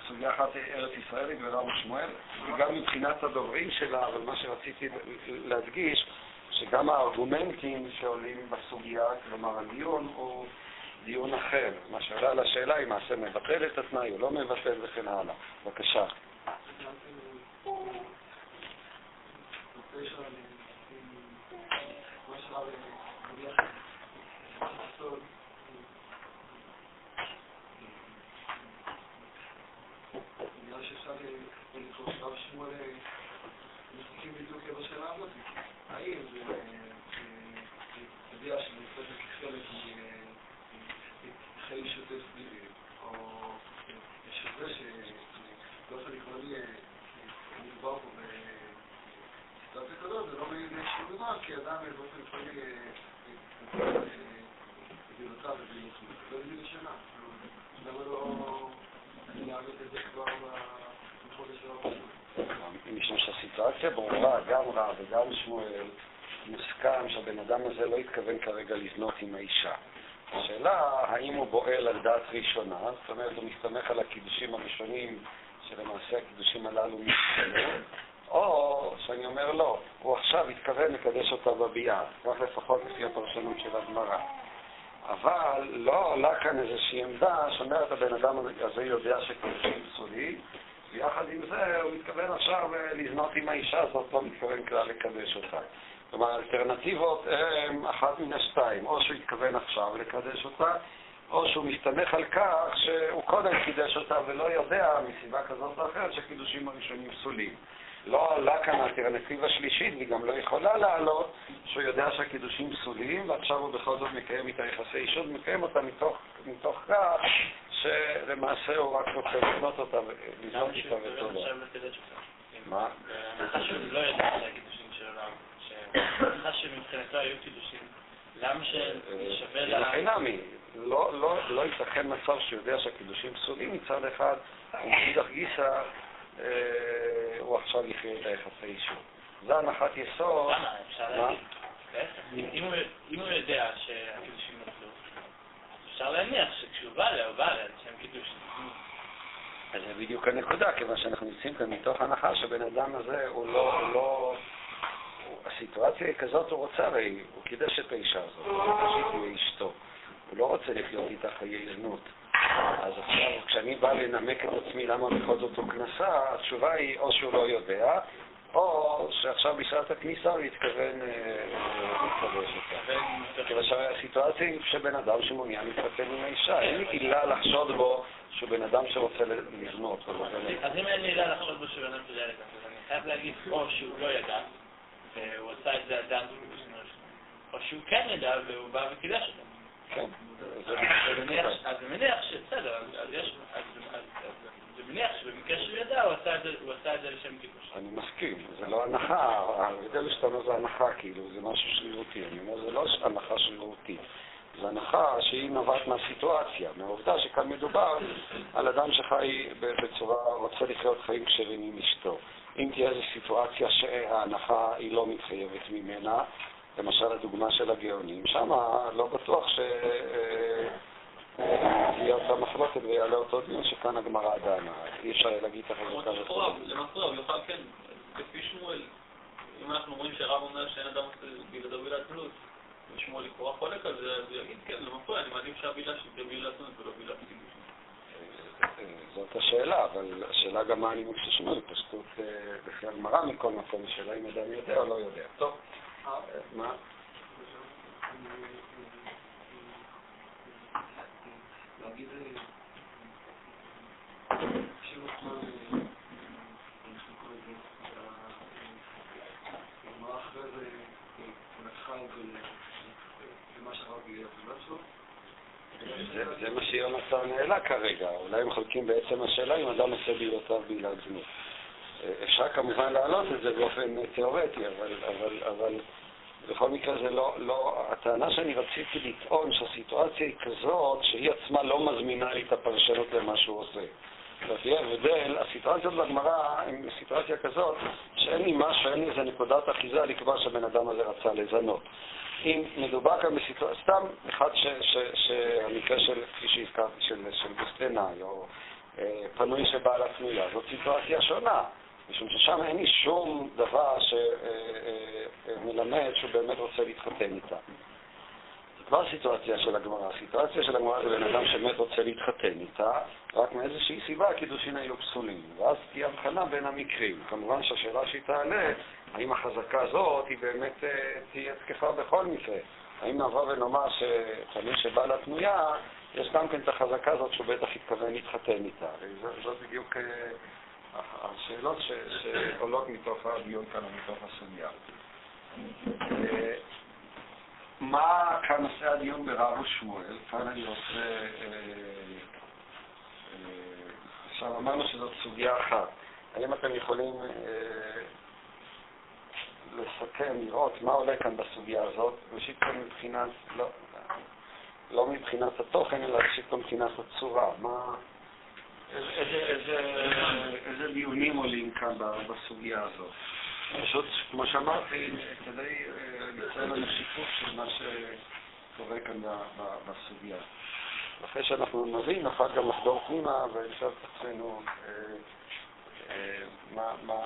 Speaker 1: שסוגיה אחת ארץ ישראלית ורב שמואל, וגם מבחינת הדוברים שלה, אבל מה שרציתי להדגיש, שגם הארגומנטים שעולים בסוגיה, כלומר הדיון, הוא דיון אחר. מה שעלה על השאלה אם מעשה מבטל את התנאי או לא מבטל וכן הלאה. בבקשה.
Speaker 4: אדם באופן כללי גדולותיו ובייחוד, לא יהיו לשנה. למה לא להעמיד את זה כבר בחודש הבא?
Speaker 1: משום שהסיטואציה ברורה, גם רב וגם שמואל, מוסכם שהבן אדם הזה לא התכוון כרגע לבנות עם האישה. השאלה, האם הוא בועל על דעת ראשונה, זאת אומרת, הוא מסתמך על הקידושים הראשונים, שלמעשה הקידושים הללו מסתכלו, או שאני אומר לא, הוא עכשיו התכוון לקדש אותה בביאה, כך לפחות לפי הפרשנות של הגמרא. אבל לא עולה כאן איזושהי עמדה שאומרת הבן אדם הזה יודע שקידושים פסולים, ויחד עם זה הוא מתכוון עכשיו לזנות עם האישה הזאת, לא מתכוון כלל לקדש אותה. כלומר, האלטרנטיבות הן אחת מן השתיים, או שהוא התכוון עכשיו לקדש אותה, או שהוא מסתמך על כך שהוא קודם קידש אותה ולא יודע, מסיבה כזאת או אחרת, שהקידושים הראשונים פסולים. לא עלה כאן האלטרנטיבה שלישית, והיא גם לא יכולה לעלות, שהוא יודע שהקידושים פסולים, ועכשיו הוא בכל זאת מקיים איתה יחסי אישות, מקיים אותה מתוך, מתוך כך שלמעשה הוא רק רוצה לבנות אותה, לבנות איתה ותודה. מה?
Speaker 3: בהנחה שהוא לא ידע שהקידושים שלו לא... בהנחה שמבחינתו היו קידושים, למה ששווה לה...
Speaker 1: חינמי, לא, לא, לא ייתכן מצב שהוא יודע שהקידושים פסולים מצד אחד, ומאידך גיסא אה, הוא עכשיו יחיה את היחסי אישות. זה הנחת יסוד.
Speaker 3: למה? אפשר להגיד. אם הוא יודע שהקידושים נפלו, אפשר להניח שכשהוא בא אליה, הוא בא אליה לשם קידוש.
Speaker 1: אז זה בדיוק הנקודה, כיוון שאנחנו נמצאים כאן מתוך הנחה שבן אדם הזה הוא לא, הוא לא... הסיטואציה היא כזאת, הוא רוצה הרי, הוא קידש את האישה הזאת, הוא שהיא תהיה אשתו. הוא לא רוצה לחיות איתה חיי זנות. אז עכשיו, כשאני בא לנמק את עצמי למה בכל זאת הוא כנסה, התשובה היא או שהוא לא יודע, או שעכשיו בשעת הכניסה הוא התכוון להתקדש אותה. כיוון שהסיטואציה היא שבן אדם שמעוניין להתחתן עם האישה, אין לי עילה לחשוד בו שהוא בן אדם שרוצה לבנות.
Speaker 3: אז אם אין לי עילה לחשוד בו שהוא בן אדם שרוצה לבנות, אני חייב להגיד או שהוא לא ידע, והוא עשה את זה עדיין או שהוא כן ידע והוא בא וקידש אותו.
Speaker 1: כן.
Speaker 3: אז זה מניח שבסדר, אז יש... זה מניח שבמקרה שהוא ידע, הוא עשה את זה לשם קידוש.
Speaker 1: אני מסכים, זה לא הנחה, ההבדל שאתה אומר זה הנחה, כאילו, זה משהו שרירותי. אני אומר, זה לא הנחה שרירותית. זו הנחה שהיא נובעת מהסיטואציה, מהעובדה שכאן מדובר על אדם שחי בצורה, רוצה לחיות חיים כשרים עם אשתו. אם תהיה איזו סיטואציה שההנחה היא לא מתחייבת ממנה, למשל הדוגמה של הגאונים, שם לא בטוח שתהיה אותה מחלוקת ויעלה אותו דיון שכאן הגמרא דנה. אי אפשר להגיד את החזקה
Speaker 5: וכו'. למעשה הוא יוכל, כן, לפי שמואל, אם אנחנו רואים שרב אומר שאין אדם בלעדיו בלעד תלות, ושמואל לכאורה חולק על זה, אז הוא יגיד, כן, למפריע, אני מעדיף שהבילה שתהיה בלעד תלות ולא בלעד קידוש.
Speaker 1: זאת השאלה, אבל השאלה גם מה הנימוק של שמואל, פשטות לפי הגמרא מכל מקום, השאלה אם אדם יודע או לא יודע. טוב. זה מה שיונתן העלה כרגע, אולי הם חולקים בעצם השאלה אם אדם עושה בעילותיו בעילת זנות. אפשר כמובן להעלות את זה באופן תיאורטי, אבל, אבל, אבל בכל מקרה זה לא, לא, הטענה שאני רציתי לטעון שהסיטואציה היא כזאת שהיא עצמה לא מזמינה לי את הפרשנות למה שהוא עושה. אז יהיה הבדל, הסיטואציות בגמרא הן סיטואציה כזאת שאין לי משהו, אין לי איזה נקודת אחיזה לקבוע שהבן אדם הזה רצה לזנות. אם מדובר כאן בסיטואציה, סתם אחד שהמקרה של, כפי שהזכרתי, של, של בוסטנאי, או אה, פנוי שבעל הפנויה, זאת סיטואציה שונה. משום ששם אין לי שום דבר שמלמד שהוא באמת רוצה להתחתן איתה. זו כבר סיטואציה של הגמרא. הסיטואציה של הגמרא זה בן אדם שבאמת רוצה להתחתן איתה, רק מאיזושהי סיבה הקידושין היו פסולים. ואז תהיה הבחנה בין המקרים. כמובן שהשאלה שהיא תעלה, האם החזקה הזאת היא באמת תהיה תקפה בכל מקרה. האם נבוא ונאמר שתמיד שבא לה פנויה, יש גם כן את החזקה הזאת שהוא בטח התכוון להתחתן איתה. וזאת בדיוק... השאלות שעולות מתוך הדיון כאן ומתוך הסוגיה. מה כאן עושה הדיון ברב ושמואל? כאן אני רוצה... עכשיו אמרנו שזאת סוגיה אחת. האם אתם יכולים לסכם, לראות מה עולה כאן בסוגיה הזאת, ראשית כל מבחינת, לא, לא מבחינת התוכן, אלא ראשית כל מבחינת הצורה, מה, איזה, דיונים עולים כאן בסוגיה הזאת. פשוט, כמו שאמרתי, כדי אה, ליצור לנו שיתוף של מה שקורה כאן בסוגיה. אחרי שאנחנו נבין, נוכל גם לחדור פנימה ולשאול את עצמנו אה, אה,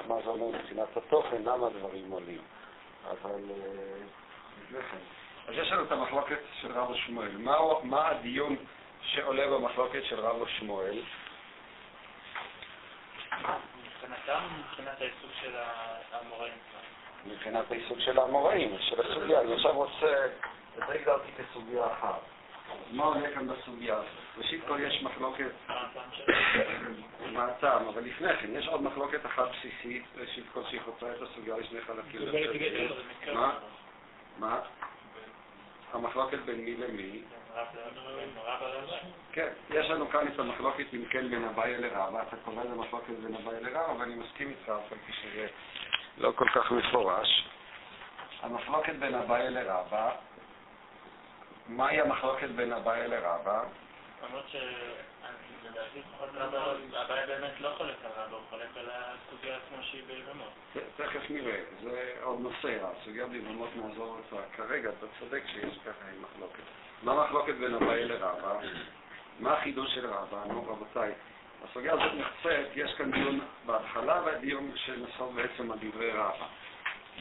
Speaker 1: מה, זה אומר מבחינת התוכן, למה הדברים עולים. אבל לפני כן. אז יש לנו את המחלוקת של רב ושמואל. מה, מה הדיון שעולה במחלוקת של רב ושמואל?
Speaker 3: מבחינתם מבחינת העיסוק של האמוראים?
Speaker 1: מבחינת העיסוק של האמוראים, של הסוגיה. אני עכשיו רוצה, את זה הגדרתי כסוגיה אחת. מה עולה כאן בסוגיה הזאת? ראשית כל יש מחלוקת... מה הטעם? אבל לפני כן, יש עוד מחלוקת אחת בסיסית, ראשית כל שהיא חוצה את הסוגיה לשני חלקים. מה? מה? המחלוקת בין מי למי? כן, יש לנו כאן את המחלוקת אם כן בין אביי לרבא, אתה קורא לזה מחלוקת בין אביי לרבא, ואני מסכים איתך, אף על פי שזה לא כל כך מפורש. המחלוקת בין אביי לרבא, מהי המחלוקת בין אביי לרבא?
Speaker 3: למרות שלדעתי לפחות הבעיה באמת לא חולק על רבא, הוא חולק על הסוגיה עצמה שהיא ביבמות.
Speaker 1: תכף נראה, זה עוד נושא, הסוגיה ביבמות נעזור אותה. כרגע אתה צודק שיש ככה מחלוקת. מה המחלוקת בין אביי לרבא? מה החידוש של רבא? נו, רבותיי, הסוגיה הזאת נחצית, יש כאן דיון בהתחלה והדיון שנסוב בעצם על דברי רבא.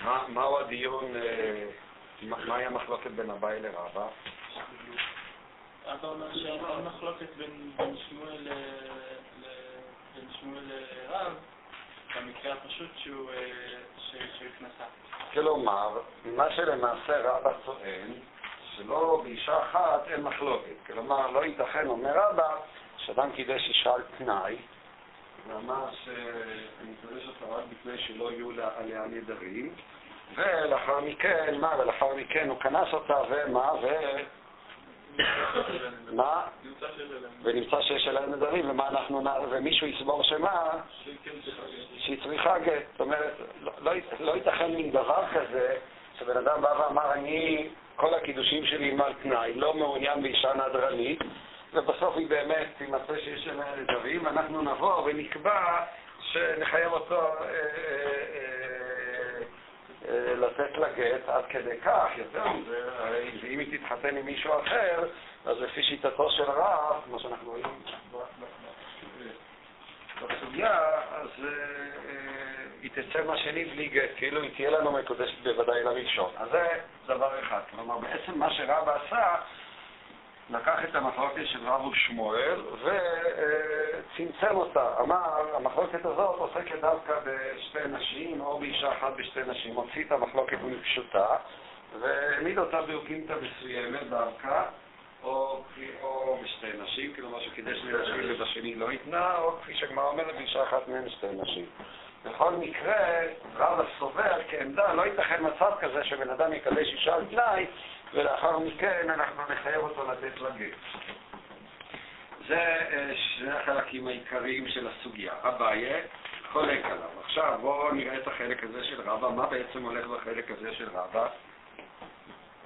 Speaker 1: מה, מהו הדיון, אה, מהי המחלוקת בין אביי לרבא?
Speaker 3: אתה אומר שאין מחלוקת בין שמואל לרב, במקרה הפשוט שהוא התנסה.
Speaker 1: כלומר, מה שלמעשה רבא טוען, שלא באישה אחת אין מחלוקת. כלומר, לא ייתכן, אומר רבא, שאדם קידש אישה על תנאי, ואמר שאני מקדש אותה רק בפני שלא יהיו עליה נדרים, ולאחר מכן, מה, ולאחר מכן הוא כנס אותה, ומה, ו... מה? ונמצא שיש עליה נדרים, ומה אנחנו, ומישהו יסבור שמה? שהיא צריכה גט. זאת אומרת, לא, לא, לא ייתכן מין דבר כזה, שבן אדם בא ואמר, אני, כל הקידושים שלי הם על תנאי, לא מעוניין באישה נדרנית, ובסוף היא באמת תימצא שיש עליה נדרים, ואנחנו נבוא ונקבע שנחייב אותו אה, אה, אה, לתת לה גט עד כדי כך, יותר מזה, ואם היא תתחתן עם מישהו אחר, אז לפי שיטתו של רב, כמו שאנחנו רואים בסוגיה, אז היא תצא מהשני בלי גט, כאילו היא תהיה לנו מקודשת בוודאי לראשון. אז זה דבר אחד. כלומר, בעצם מה שרב עשה, לקח את המחלוקת של רב ושמואל וצמצם אותה. אמר, המחלוקת הזאת עוסקת דווקא בשתי נשים, או באישה אחת בשתי נשים. הוציא את המחלוקת מפשוטה והעמיד אותה באוקימתא מסוימת דווקא, או, או בשתי נשים, כלומר שקידש שני נשים ובשני לא התנה, או כפי שהגמרא אומרת, באישה אחת מהן שתי נשים. בכל מקרה, רב הסובר כעמדה, לא ייתכן מצב כזה שבן אדם יקדש אישה על תנאי ולאחר מכן אנחנו נחייב אותו לתת לה גט. זה אה, שני החלקים העיקריים של הסוגיה. אביי חולק עליו. עכשיו בואו נראה את החלק הזה של רבא, מה בעצם הולך בחלק הזה של רבא.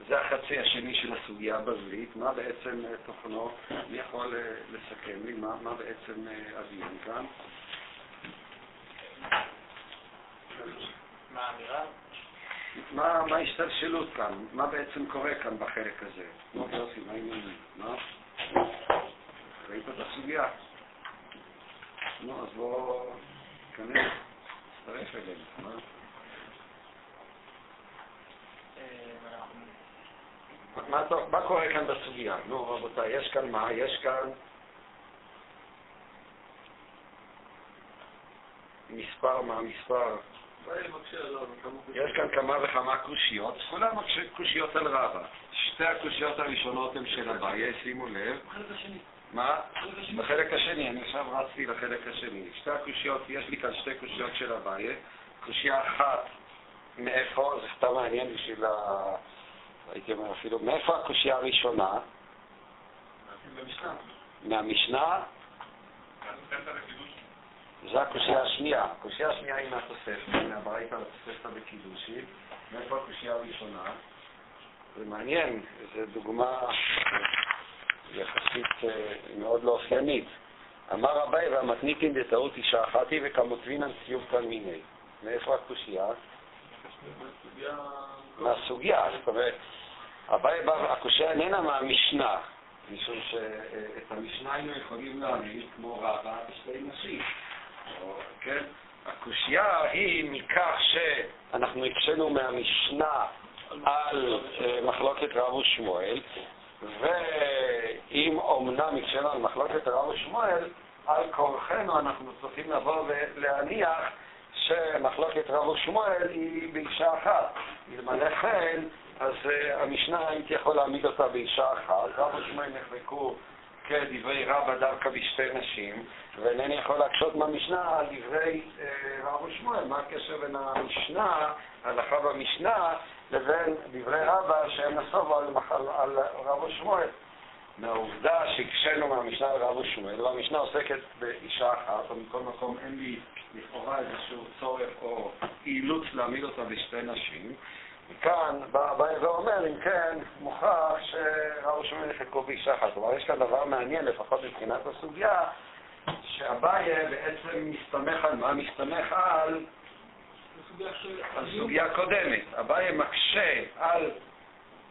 Speaker 1: זה החצי השני של הסוגיה הבבלית, מה בעצם אה, תוכנו, מי יכול אה, לסכם לי, מה, מה בעצם הדיון כאן?
Speaker 3: מה האמירה?
Speaker 1: מה, ההשתלשלות כאן? מה בעצם קורה כאן בחלק הזה? נו, יוסי, מה העניינים? מה? ראית את הסוגיה? נו, אז בוא תיכנס, תצטרף אלינו, מה? מה, קורה כאן בסוגיה? נו, רבותיי, יש כאן מה? יש כאן מספר, מה המספר? יש כאן כמה וכמה קושיות, כולן קושיות על רבא. שתי הקושיות הראשונות הן של אביי, שימו לב. מה? בחלק השני, אני עכשיו רצתי לחלק השני. שתי הקושיות, יש לי כאן שתי קושיות של אביי. קושייה אחת, מאיפה, זה סתם מעניין בשביל ה... הייתי אומר אפילו, מאיפה הקושייה הראשונה? מהמשנה? זו הקושייה השנייה. הקושייה השנייה היא מהתוספת, מהברייתא לתוספתא בקידושין. מאיפה הקושייה הראשונה? זה מעניין, זו דוגמה יחסית אה, מאוד לא אופיינית. אמר אביי והמתניתין דטעות אישה אחתי וכמותבינן ציובתן מיני. מאיפה הקושייה? מהסוגיה, זאת אומרת, אביי בא, הקושייה איננה מהמשנה, משום שאת המשנה היינו יכולים להעמיד כמו רבה בשתי נשים. כן? הקושייה היא מכך שאנחנו הקשינו מהמשנה על אה, מחלוקת רב ושמואל, ואם אומנם הקשינו על מחלוקת רב ושמואל, על כורחנו אנחנו צריכים לבוא ולהניח שמחלוקת רב ושמואל היא באישה אחת. אלמלא כן, אז uh, המשנה הייתי יכול להעמיד אותה באישה אחת. רב ושמואל נחלקו כדברי רבא דווקא בשתי נשים, ואינני יכול להקשות מהמשנה על דברי uh, רב ושמואל. מה הקשר בין המשנה, ההלכה במשנה, לבין דברי רבא שהם נסובו על, על, על רב ושמואל? מהעובדה שהקשינו מהמשנה על רב ושמואל, והמשנה עוסקת באישה אחת, או מכל מקום אין לי לכאורה איזשהו צורך או אילוץ להעמיד אותה בשתי נשים. מכאן בא האזור אומר, אם כן, מוכרח שרב ושמואל יחלקו באישה אחת. כלומר, יש כאן דבר מעניין, לפחות מבחינת הסוגיה, שאביי בעצם מסתמך על מה? מסתמך על, על סוגיה קודמת. אביי מקשה על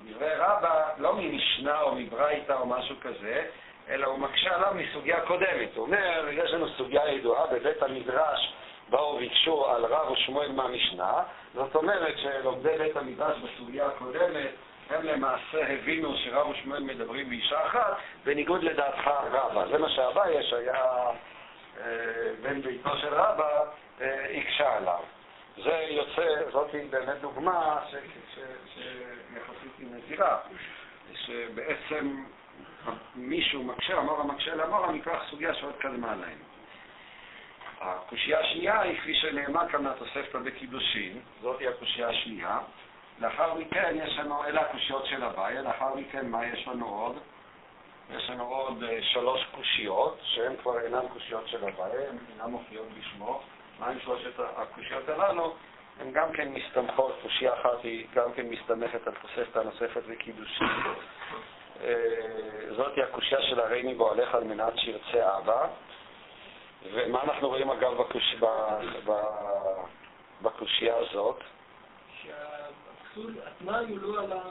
Speaker 1: דברי רבא, לא ממשנה או מברייתא או משהו כזה, אלא הוא מקשה עליו מסוגיה קודמת. הוא אומר, יש לנו סוגיה ידועה בבית המדרש, באו וביקשו על רב ושמואל מהמשנה, זאת אומרת שלומדי בית המדרש בסוגיה הקודמת, הם למעשה הבינו שרב ושמואל מדברים באישה אחת, בניגוד לדעתך רבא. זה מה שהבעיה שהיה אה, בן ביתו של רבא, אה, הקשה עליו. זה יוצא, זאת באמת דוגמה שיחסית היא נזירה, שבעצם מישהו מקשה, אמורה מקשה לאמורה, מכך סוגיה שעוד קדמה להם. הקושייה השנייה היא, כפי שנאמר כאן מהתוספתא בקידושין, זאת היא הקושייה השנייה. לאחר מכן יש לנו, אלה הקושיות של אביי, לאחר מכן מה יש לנו עוד? יש לנו עוד uh, שלוש קושיות, שהן כבר אינן קושיות של אביי, הן אינן מופיעות בשמו. מה עם שלושת הקושיות הללו? הן גם כן מסתמכות, קושייה אחת היא גם כן מסתמכת על תוספתא נוספת וקידושין. Uh, זאתי הקושייה של הריני בועליך על מנת שירצה אבא. ומה אנחנו רואים אגב בקוש... ב... ב... בקושייה הזאת?
Speaker 2: שהפסול, התנאי הוא לא על ה...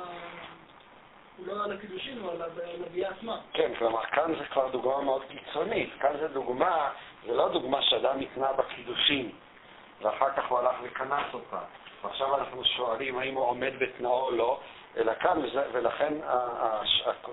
Speaker 2: הוא לא על הקידושין, הוא על הביאה עצמה.
Speaker 1: כן, כלומר, כאן זה כבר דוגמה מאוד קיצונית. כאן זה דוגמה, זה לא דוגמה שאדם נקנה בקידושין, ואחר כך הוא הלך וכנס אותה. ועכשיו אנחנו שואלים האם הוא עומד בתנאו או לא, אלא כאן, ולכן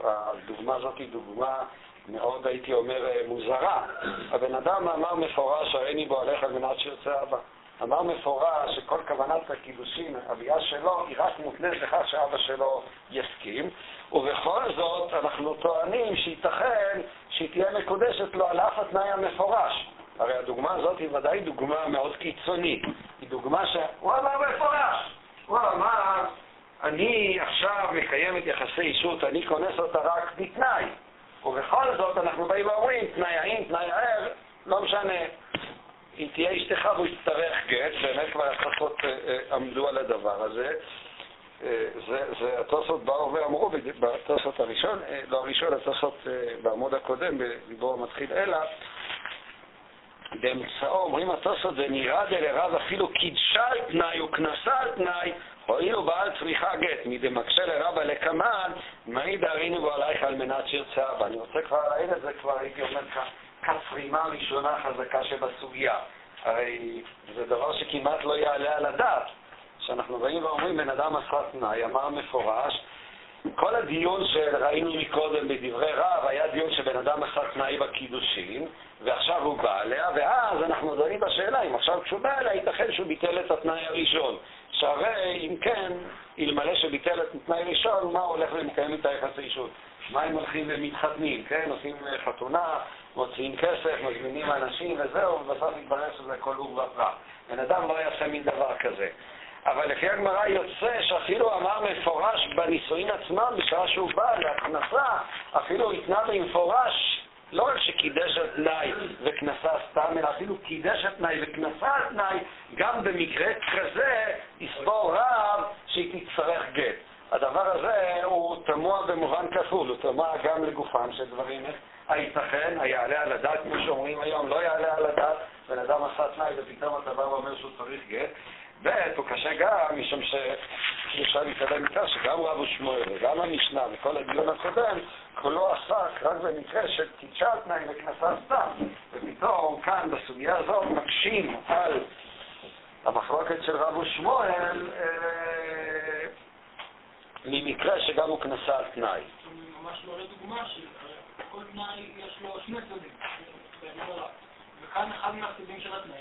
Speaker 1: הדוגמה הזאת היא דוגמה מאוד, הייתי אומר, אה, מוזרה. הבן אדם אמר מפורש, הריני בו עליך על מנת שירצה אבא. אמר מפורש שכל כוונת הקידושין, הביאה שלו, היא רק מותנית לכך שאבא שלו יסכים, ובכל זאת אנחנו טוענים שייתכן שהיא תהיה מקודשת לו על אף התנאי המפורש. הרי הדוגמה הזאת היא ודאי דוגמה מאוד קיצונית. היא דוגמה שהוא אמר מפורש. הוא אמר, אני עכשיו מקיים את יחסי אישות, אני כונס אותה רק בתנאי. ובכל זאת אנחנו באים ואומרים, תנאי האם, תנאי הער, לא משנה. אם תהיה אשתך והוא יצטרך גט, באמת כבר התוספות אה, אה, עמדו על הדבר הזה. אה, זה, התוספות באו ואמרו, בתוספות הראשון, לא הראשון, התוספות בעמוד הקודם, בדיבור המתחיל אלא, באמצעו אומרים התוספות, זה נראה דלרב אפילו קידשה על תנאי וכנסה על תנאי, הואיל ובעל צריכה גט, מדמקשה לרבה לקמן, מעיד הרינו בו עלייך על מנת שירצה אבא. אני רוצה כבר להעיר את זה, כבר הייתי אומר כפרימה ראשונה חזקה שבסוגיה. הרי זה דבר שכמעט לא יעלה על הדעת. כשאנחנו באים ואומרים, בן אדם עשה תנאי, אמר מפורש, כל הדיון שראינו מקודם בדברי רב היה דיון שבן אדם עשה תנאי בקידושין, ועכשיו הוא בא אליה, ואז אנחנו דנים בשאלה אם עכשיו כשהוא בא אליה, ייתכן שהוא ביטל את התנאי הראשון. שהרי אם כן, אלמלא שביטל את התנאי הראשון, מה הולך ומקיים את היחסי אישות? מה הם הולכים ומתחתנים, כן? עושים חתונה, מוציאים כסף, מזמינים אנשים וזהו, ובסוף מתברר שזה הכל עור ופרח. בן אדם לא יעשה מין דבר כזה. אבל לפי הגמרא יוצא שאפילו אמר מפורש בנישואין עצמם, בשעה שהוא בא להכנסה, אפילו התנה במפורש לא רק שקידש על תנאי וכנסה סתם, אלא אפילו קידש על תנאי וכנסה על תנאי, גם במקרה כזה יסבור רב שהיא תצטרך גט. הדבר הזה הוא תמוה במובן כפול, הוא תמוה גם לגופם של דברים. הייתכן, היעלה על הדעת, כמו שאומרים היום, לא יעלה על הדעת, בן אדם עשה תנאי ופתאום אתה בא ואומר שהוא צריך גט. ב', הוא קשה גם, משום שאפשר להתקדם איתה, שגם רבו שמואל וגם המשנה וכל הדיון הקודם, כולו עסק רק במקרה של קידשה תנאי וכנסה סתם. ופתאום כאן, בסוגיה הזאת, מקשים על המחלוקת של רבו שמואל אה, ממקרה שגם הוא כנסה על תנאי.
Speaker 2: ממש לא לדוגמה שכל תנאי יש לו שני צדדים, וכאן אחד מהצדדים של התנאי,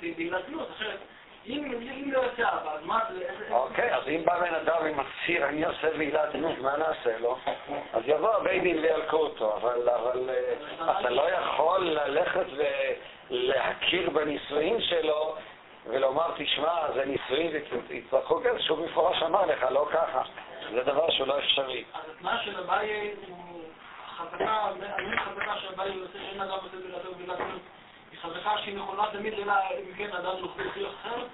Speaker 2: זה בעילת אחרת אם לא יוצא אבא, אז מה זה...
Speaker 1: אוקיי, אז אם בא בן אדם עם מצהיר, אני עושה ועילת נות, מה נעשה לו? אז יבוא הבית דין וילקו אותו, אבל אה, אתה לא יכול ללכת ולהכיר בנישואים שלו ולומר, תשמע, זה נישואים ויצטרכו כזה, שהוא במפורש אמר לך, לא ככה. זה דבר שהוא לא אפשרי.
Speaker 2: אז התנאי של אביי הוא חזקה, אני חזקה שאביי עושה שאין אדם עושה ובלעדות, היא חזקה שהיא נכונה תמיד אלא אם כן אדם לא יוכיח אחרת.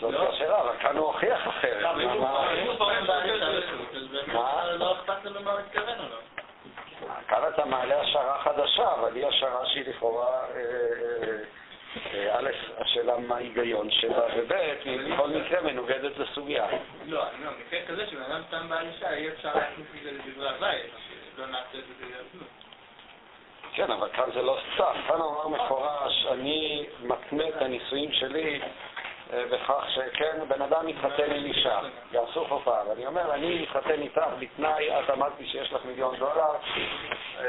Speaker 1: זאת השאלה, אבל כאן הוא הוכיח אחרת.
Speaker 5: לא אכפת לנו מה מתכוון לא.
Speaker 1: כאן אתה מעלה השערה חדשה, אבל היא השערה שהיא לכאורה, א', השאלה מה ההיגיון שלה, וב', היא בכל מקרה מנוגדת לסוגיה.
Speaker 3: לא, אני אומר, מקרה כזה שבן אדם סתם בענישה, אי אפשר להכניס את זה לדברי הבית, לא נעשה את זה בגלל
Speaker 1: כן, אבל כאן זה לא סתם. כאן הוא אמר מפורש, אני מתנה את הנישואים שלי אה, בכך שכן, בן אדם מתחתן עם אישה, יעשו חופה, ואני אומר, אני מתחתן איתך בתנאי, את אמרת לי שיש לך מיליון דולר, אה,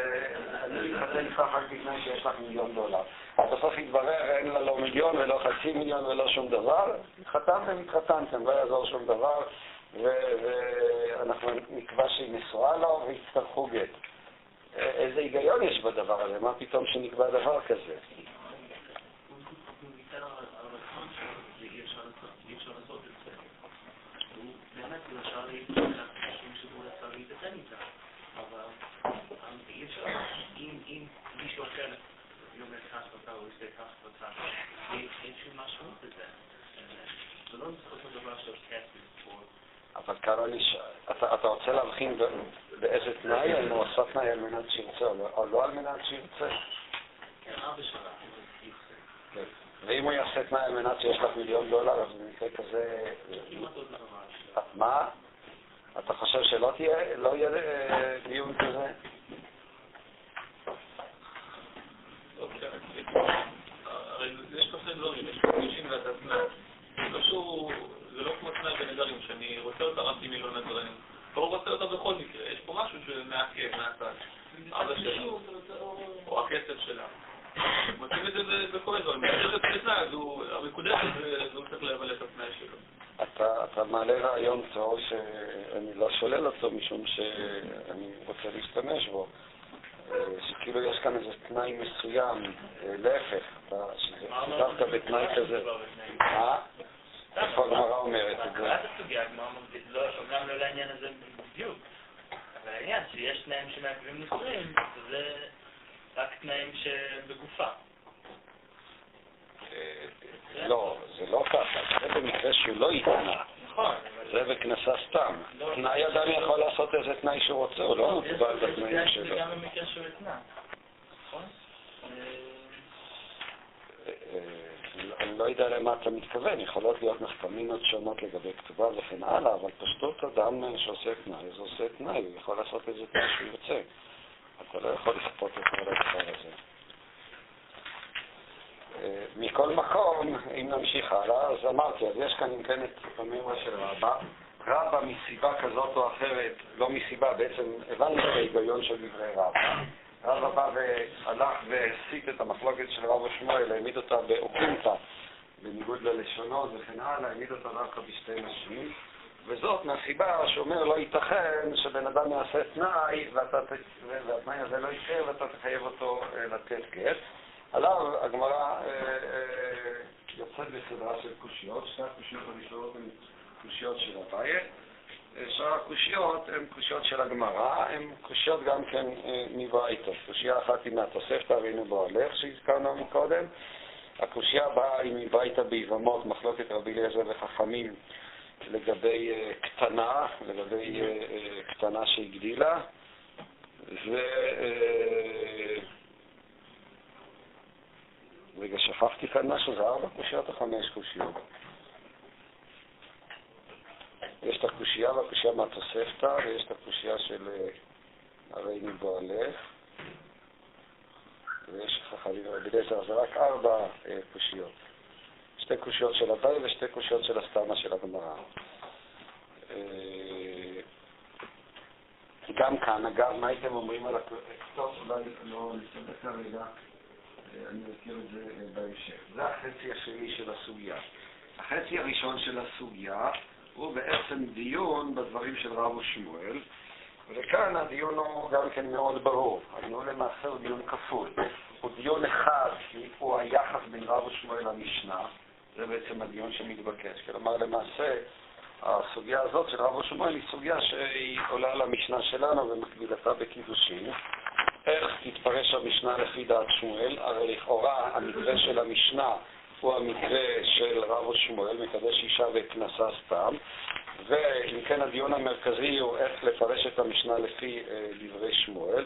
Speaker 1: אני מתחתן איתך רק בתנאי שיש לך מיליון דולר. בסוף התברר, אין לה לא מיליון ולא חצי מיליון ולא שום דבר, התחתנתם, התחתנתם, לא יעזור שום דבר, ואנחנו נקבע שהיא נשואה לו ויצטרכו גט. אה, איזה היגיון יש בדבר הזה? מה פתאום שנקבע דבר כזה? אבל כאן אני ש... אתה רוצה להבחין באיזה תנאי, אם הוא עשה תנאי על מנת שירצה או לא על מנת שירצה?
Speaker 5: כן.
Speaker 1: כן. ואם הוא יעשה תנאי על מנת שיש לך מיליון דולר, אז במקרה כזה... מה? אתה חושב שלא תהיה, לא יהיה אה, דיון כזה?
Speaker 5: הרי יש שני דברים, יש פה גישים ואתה תנאי. זה לא כמו תנאי בנדרים, שאני רוצה אותה רק עם מיליון נדרנים. לא רוצה אותה בכל מקרה, יש פה משהו שמעכב מהצד. אבא שלה, או הכסף שלה. מוצאים את זה בכל אזור, מקודשת בתנאי, אז הוא צריך לבלט את התנאי שלו.
Speaker 1: אתה מעלה רעיון טוב שאני לא שולל אותו משום שאני רוצה להשתמש בו. שכאילו יש כאן איזה תנאי מסוים, להפך, דווקא בתנאי כזה. איפה הגמרא אומרת את זה?
Speaker 3: אומנם לא לעניין הזה בדיוק, אבל העניין שיש תנאים שמעכבים נישואים, זה רק תנאים שבגופה.
Speaker 1: לא, זה לא ככה, זה במקרה שהוא לא התנה.
Speaker 3: נכון.
Speaker 1: זה בכנסה סתם. תנאי אדם יכול לעשות איזה תנאי שהוא רוצה, הוא לא מוגבל בתנאים שלו.
Speaker 3: זה גם במקרה שהוא התנה. נכון?
Speaker 1: אני לא יודע למה אתה מתכוון, יכולות להיות נפקמינות שונות לגבי כתובה וכן הלאה, אבל פשטות אדם שעושה תנאי, זה עושה תנאי, הוא יכול לעשות איזה תנאי שהוא יוצא. אתה לא יכול לכפות את כל הדבר הזה. מכל מקום, אם נמשיך הלאה, אז אמרתי, אז יש כאן אם כן את המימרה של רבא. רבא מסיבה כזאת או אחרת, לא מסיבה, בעצם הבנו את ההיגיון של דברי רבא. רבא בא והלך והסיט את המחלוקת של רבא שמואל, העמיד אותה באוקינטה, בניגוד ללשונות וכן הלאה, העמיד אותה דווקא בשתי נשים, וזאת מהסיבה שאומר לא ייתכן שבן אדם יעשה תנאי והתנאי הזה לא יקרה ואתה תחייב אותו לתת גט. עליו הגמרא יוצאת בסדרה של קושיות, שתי הקושיות הראשונות הן קושיות של אה, שאר הקושיות הן קושיות של הגמרא, הן קושיות גם כן אה, מברייתא. קושייה אחת היא מהתוספתא, ראינו בהולך שהזכרנו מקודם. הקושייה הבאה היא מברייתא ביבמות, מחלוקת רבי אליעזר וחכמים לגבי אה, קטנה, לגבי אה, קטנה שהגדילה. ו... רגע, שכחתי כאן משהו, זה ארבע קושיות או חמש קושיות? יש את הקושייה והקושייה מהתוספתא, ויש את הקושייה של אה, הריני בהולך, ויש חכמים רבי אליעזר, זה רק ארבע אה, קושיות. שתי קושיות של אביי ושתי קושיות של הסתמה של הגמרא. אה, גם כאן, אגב, מה הייתם אומרים על הכ... טוב, אולי לא נסתכל כרגע, אני אזכיר את זה בהמשך. זה החצי השני של הסוגיה. החצי הראשון של הסוגיה הוא בעצם דיון בדברים של רב ושמואל, וכאן הדיון הוא גם כן מאוד ברור. הדיון למעשה הוא דיון כפול. הוא דיון אחד, כי הוא היחס בין רב ושמואל למשנה, זה בעצם הדיון שמתבקש. כלומר, למעשה, הסוגיה הזאת של רב ושמואל היא סוגיה שהיא עולה למשנה שלנו ומקבילתה בקידושין. איך תתפרש המשנה לפי דעת שמואל? הרי לכאורה המקרה של המשנה הוא המקרה של רב ושמואל, מקדש אישה וכנסה סתם, ואם כן הדיון המרכזי הוא איך לפרש את המשנה לפי אה, דברי שמואל.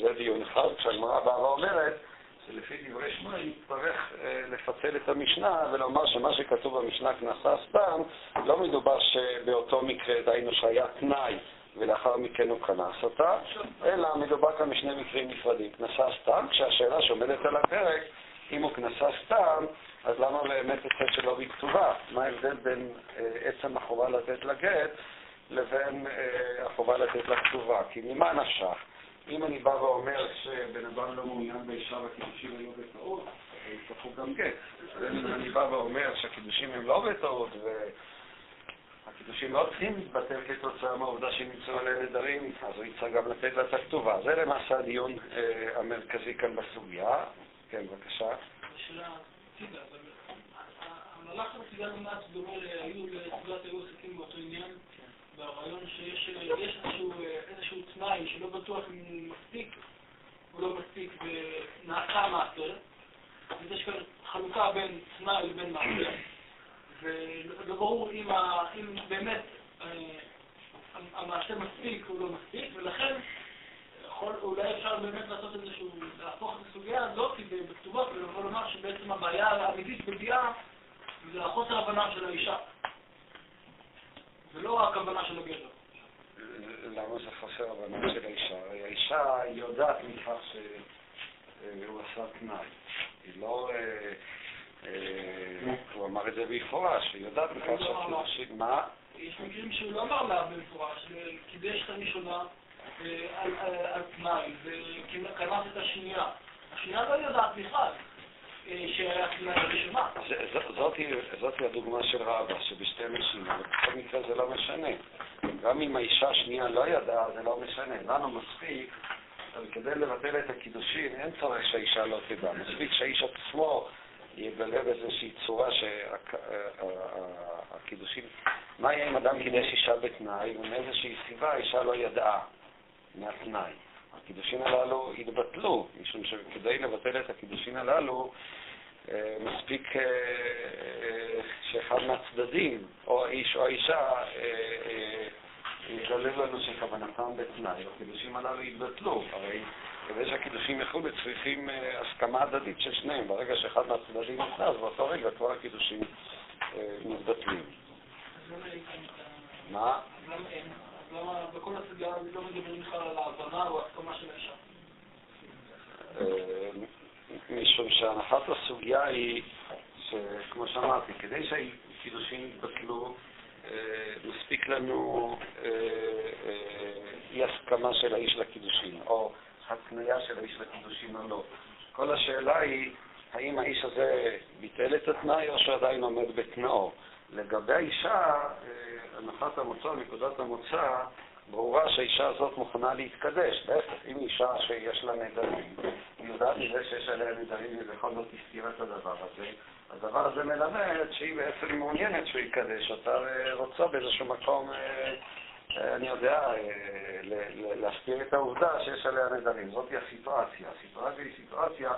Speaker 1: זה דיון אחד, כשהגמרא באה ואומרת שלפי דברי שמואל נצטרך אה, לפצל את המשנה ולומר שמה שכתוב במשנה כנסה סתם, לא מדובר שבאותו מקרה, דהיינו שהיה תנאי ולאחר מכן הוא כנס אותה, אלא מדובר כאן בשני מקרים נפרדים. כנסה סתם, כשהשאלה שעומדת על הפרק, אם הוא כנסה סתם, אז למה באמת יוצא שלא בכתובה? מה ההבדל בין אה, עצם החובה לתת לגט לבין אה, החובה לתת לכתובה? כי ממה נפשך? אם אני בא ואומר שבן אדם לא מעוניין באישה והקידושים היו בטעות, יצטרכו גם גט. אם אני בא ואומר שהקידושים הם לא בטעות והקידושים לא צריכים להתבטל כתוצאה מהעובדה שהם ימצאו עליהם נדרים, אז הוא יצטרך גם לתת לה את הכתובה. זה למעשה הדיון אה, המרכזי כאן בסוגיה. כן, בבקשה.
Speaker 2: של הצידה, המהלך של הצידה נמאס דומה היו לסוגת היו עסקים באותו עניין, ברעיון שיש יש איזשהו, תנאי שלא בטוח אם הוא מספיק או לא מספיק ונעשה מעשר, אז יש כאן חלוקה בין תנאי לבין מעשר, ולא ברור אם באמת אה, המעשה מספיק או לא מספיק, ולכן יכול, אולי אפשר באמת לעשות איזשהו, להפוך את הסוגיה הזאת בכתובות ולבוא לומר שבעצם הבעיה האמיתית בביאה זה החוסר הבנה של האישה. ולא רק הבנה של הגבר.
Speaker 1: למה זה חוסר הבנה של האישה? הרי האישה יודעת מכך שהוא עשה תנאי. היא לא... אה, אה, הוא אמר את זה במפורש, היא יודעת מכך שהקידושים... מה?
Speaker 2: יש מקרים שהוא לא אמר לה במפורש, קידש את הראשונה על תנאי, וכנס את השנייה. השנייה לא יודעת בכלל שהיה תנאי הראשונה.
Speaker 1: זאת הדוגמה של רבא, שבשתי אבל בכל מקרה זה לא משנה. גם אם האישה השנייה לא ידעה, זה לא משנה. לנו מספיק, אבל כדי לבטל את הקידושין, אין צורך שהאישה לא תדע. מספיק שהאיש עצמו יגלה באיזושהי צורה שהקידושין... מה יהיה אם אדם קידש אישה בתנאי, ומאיזושהי סיבה האישה לא ידעה? מהתנאי. הקידושין הללו התבטלו, משום שכדי לבטל את הקידושין הללו, אה, מספיק אה, אה, שאחד מהצדדים, או האיש או האישה, יגלה לנו שכוונתם בתנאי, הקידושים הללו יתבטלו. הרי כדי שהקידושים יחולו צריכים הסכמה הדדית של שניהם. ברגע שאחד מהצדדים נכנס, באותו רגע כבר הקידושים מתבטלים. מה?
Speaker 2: למה בכל הסוגיה לא מדברים בכלל על ההבנה או ההסכמה של האישה?
Speaker 1: משום שהנחת הסוגיה היא, שכמו שאמרתי, כדי שהקידושים יתבטלו, מספיק לנו אי הסכמה של האיש לקידושין, או התניה של האיש לקידושין או לא. כל השאלה היא, האם האיש הזה ביטל את התנאי או שעדיין עומד בתנאו. לגבי האישה, הנחת המוצא, נקודת המוצא, ברורה שהאישה הזאת מוכנה להתקדש. להפך, אם אישה שיש לה נדרים, היא יודעת מזה שיש עליה נדרים, היא בכל זאת הסתירה את הדבר הזה. הדבר הזה מלמד שהיא בעצם מעוניינת שהוא יקדש אותה ורוצה באיזשהו מקום אה, אני יודע, אה, ל- ל- להסתיר את העובדה שיש עליה נדרים. זאתי הסיטואציה. הסיטואציה היא סיטואציה,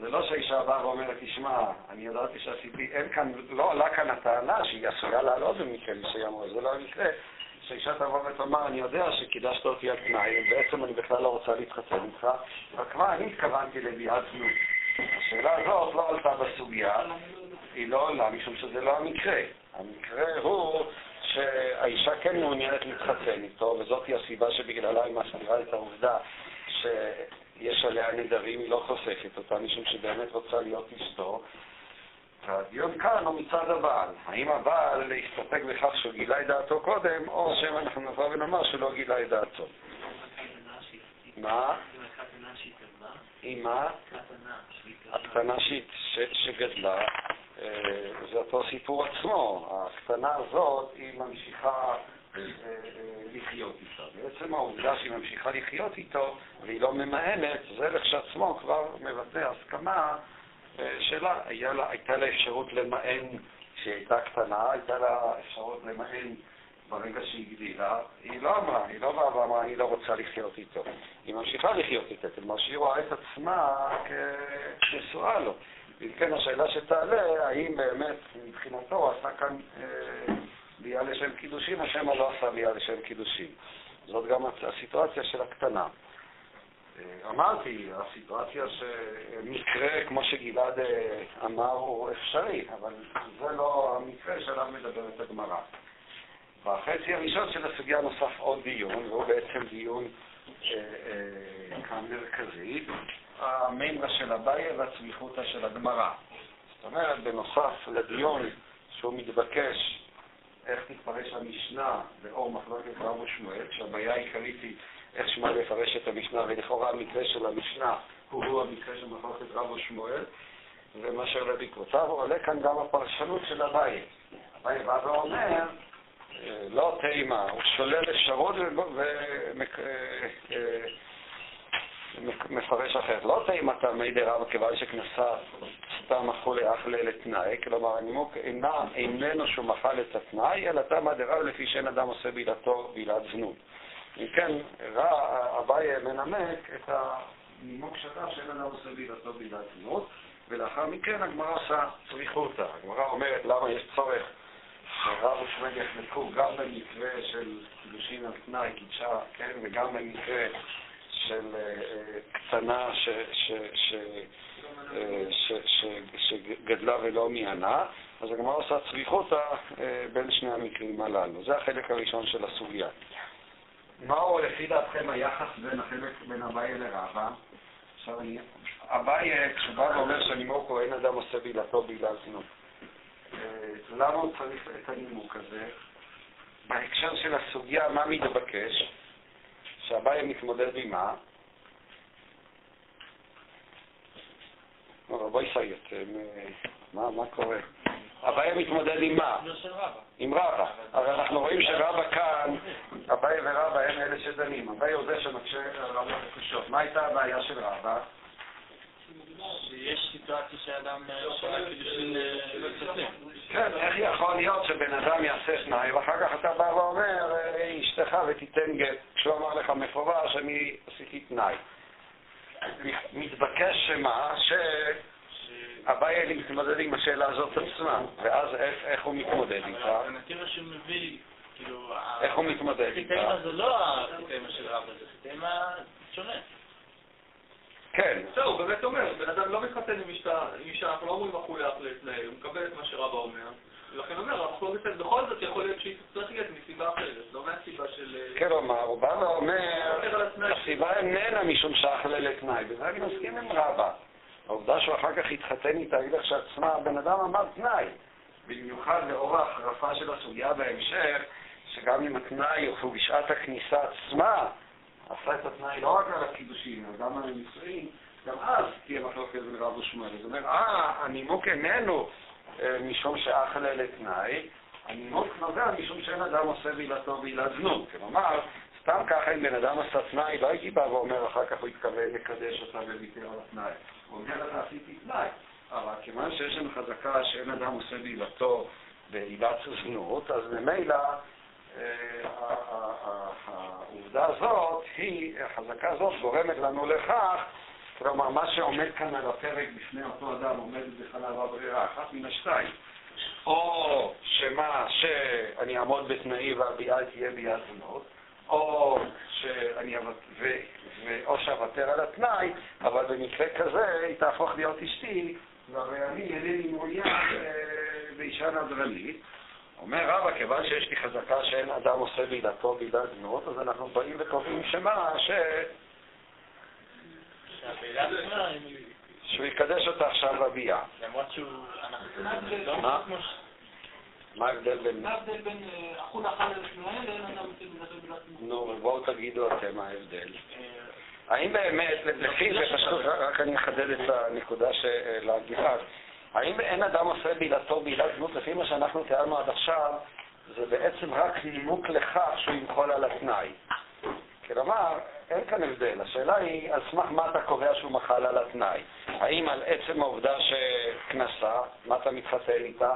Speaker 1: זה לא שהאישה באה ואומרת, תשמע, אני ידעתי שעשיתי, אין כאן, לא עולה כאן הטענה שהיא עשויה לעלות במקרה מסוים, אבל זה לא המקרה. שאישה תבוא ותאמר, אני יודע שקידשת אותי על תנאי, ובעצם אני בכלל לא רוצה להתחתן איתך, רק מה, אני התכוונתי לביאת זנות. השאלה הזאת לא עלתה בסוגיה, היא לא עולה משום שזה לא המקרה. המקרה הוא שהאישה כן מעוניינת להתחתן איתו, וזאת היא הסיבה שבגללה היא מסבירה את העובדה שיש עליה נדרים, היא לא חושפת אותה, משום שבאמת רוצה להיות אשתו. והדיון כאן הוא מצד הבעל. האם הבעל הסתפק בכך שהוא גילה את דעתו קודם, או שאנחנו נבוא ונאמר שהוא לא גילה את דעתו. מה? עם מה? הקטנה ש- ש- שגדלה, אה, זה אותו סיפור עצמו. הקטנה הזאת, היא ממשיכה לחיות איתו. בעצם העובדה שהיא ממשיכה לחיות איתו והיא לא ממאנת, זה לכשעצמו כבר מבטא הסכמה אה, שלה. לה, הייתה לה אפשרות למאן כשהיא הייתה קטנה, הייתה לה אפשרות למאן ברגע שהיא גדילה. היא לא אמרה, היא לא באה ואמרה, אני לא רוצה לחיות איתו. היא ממשיכה לחיות איתו, כלומר שהיא רואה את עצמה כנשואה לו. אם כן, השאלה שתעלה, האם באמת מבחינתו עשה כאן אה, ביאה לשם קידושין, או שמא לא עשה ביאה לשם קידושין. זאת גם הסיטואציה של הקטנה. אה, אמרתי, הסיטואציה שמקרה, כמו שגלעד אה, אמר, הוא אפשרי, אבל זה לא המקרה שעליו מדברת הגמרא. בחצי הראשון של הסוגיה נוסף עוד דיון, והוא בעצם דיון אה, אה, כאן מרכזי, המימרה של אביי והצמיחותא של הגמרא. זאת אומרת, בנוסף לדיון שהוא מתבקש איך תתפרש המשנה לאור מחלוקת רב ושמואל, כשהבעיה העיקרית היא איך שמואל יפרש את המשנה, ולכאורה המקרה של המשנה הוא המקרה של מחלוקת רב ושמואל, שעולה בעקבותיו, עולה כאן גם הפרשנות של אביי. אביי בא ואומר, אה, לא תימה, הוא שולל אפשרות ומפרש אחרת. לא תימה תמי דרב כיוון שכנסה סתם אכול לאכלה לתנאי, כלומר הנימוק איננו שהוא מחל את התנאי, אלא תמא דרב לפי שאין אדם עושה בעילתו בעילת זנות. אם כן, אביי מנמק את הנימוק שלך שאין אדם עושה בעילתו בעילת זנות, ולאחר מכן הגמרא עושה צריכותא. הגמרא אומרת למה יש צורך שרב ושמואל יחלקו גם במקרה של קידושין על תנאי, קידשה, כן, וגם במקרה של אה, אה, קטנה אה, שגדלה ולא מיהנה, אז הגמרא עושה צריכותא בין שני המקרים הללו. זה החלק הראשון של הסוגיה. מהו לפי דעתכם היחס בין החלק בין אביי לרבא? עכשיו אני, אביי, כשהוא בא ואומר שהנימוק הוא אין אדם עושה בעילתו בעילת זנות. למה הוא צריך את הנימוק הזה? בהקשר של הסוגיה, מה מתבקש? שאביי מתמודד עם מה? לא, רבוי סייט, מה, מה קורה? אביי מתמודד עם מה?
Speaker 3: לא.
Speaker 1: עם רבא. הרי אנחנו רואים שרבא כאן, אביי ורבא הם אלה שדנים. אביי הוא זה שמקשה על רבא הקושיות. מה הייתה הבעיה של רבא?
Speaker 3: שיש סיטואציה שאדם עושה קידושין לצאצאים.
Speaker 1: כן, איך יכול להיות שבן אדם יעשה תנאי, ואחר כך אתה בא ואומר, "אה, אשתך ותיתן גט, כשהוא אמר לך מפורש, אני עשיתי תנאי. מתבקש שמה? שאביי מתמודד עם השאלה הזאת עצמה, ואז איך, הוא מתמודד איתה?
Speaker 3: אבל הנתיב שמביא, כאילו...
Speaker 1: איך הוא מתמודד איתה?
Speaker 3: החיטמה זה לא החיטמה של רבא, זה חיטמה שונה.
Speaker 1: כן,
Speaker 4: זהו, באמת אומר, בן אדם לא מתחתן עם אישה, אנחנו לא אומרים הוא יחלה להתנהל, הוא מקבל את מה שרבא אומר, ולכן אומר, אנחנו לא בסדר, בכל זאת יכול להיות שהיא תצטרך גט מסיבה אחרת, לא מהסיבה של...
Speaker 1: כלומר, הוא בא ואומר, הסיבה איננה משום שאכלה לתנאי, בזה אני מסכים עם רבא. העובדה שהוא אחר כך התחתן איתה, היא לכשעצמה, הבן אדם אמר תנאי. במיוחד לאור ההחרפה של הסוגיה בהמשך, שגם אם התנאי הוא בשעת הכניסה עצמה, עשה את התנאי לא רק על הקידושים, אלא גם על הנישואים, גם אז תהיה מחלוקת בין רב ושמואל. זאת אומרת, אה, הנימוק איננו אה, משום שאכלה לתנאי, הנימוק נובע משום שאין אדם עושה בעילתו בעילת זנות. כלומר, סתם ככה אם בן אדם עשה תנאי, לא הייתי בא ואומר אחר כך הוא התכוון לקדש אותה וויתר על התנאי. הוא אומר לך, עשיתי תנאי. אבל כיוון שיש לנו חזקה שאין אדם עושה בעילתו בעילת זנות, אז ממילא העובדה הזאת, היא, החזקה הזאת גורמת לנו לכך, כלומר, מה שעומד כאן על הפרק בפני אותו אדם עומד בפניו הברירה, אחת מן השתיים. או שמה, שאני אעמוד בתנאי והביאה תהיה ביד זנות, או שאני ו, ו, או שאוותר על התנאי, אבל במקרה כזה היא תהפוך להיות אשתי, והרי אני אינני מעוניין אה, באישה נדרנית. אומר רבא, כיוון שיש לי חזקה שאין אדם עושה בעילתו בעילת זנות, אז אנחנו באים וקובעים שמה, ש... שהוא יקדש אותה עכשיו בביאה.
Speaker 3: למרות שהוא...
Speaker 1: מה? ההבדל בין...
Speaker 2: מה ההבדל בין אכול אחר לשניים לאין אדם עושה בעילת זנות?
Speaker 1: נו, בואו תגידו אתם מה ההבדל. האם באמת, לפי זה פשוט, רק אני אחדד את הנקודה של הגלעד, האם אין אדם עושה בעילתו בעילת זנות, לפי מה שאנחנו תיארנו עד עכשיו, זה בעצם רק נימוק לכך שהוא ימחול על התנאי. כלומר, אין כאן הבדל. השאלה היא, על סמך מה אתה קובע שהוא מחל על התנאי? האם על עצם העובדה שכנסה, מה אתה מתחתן איתה?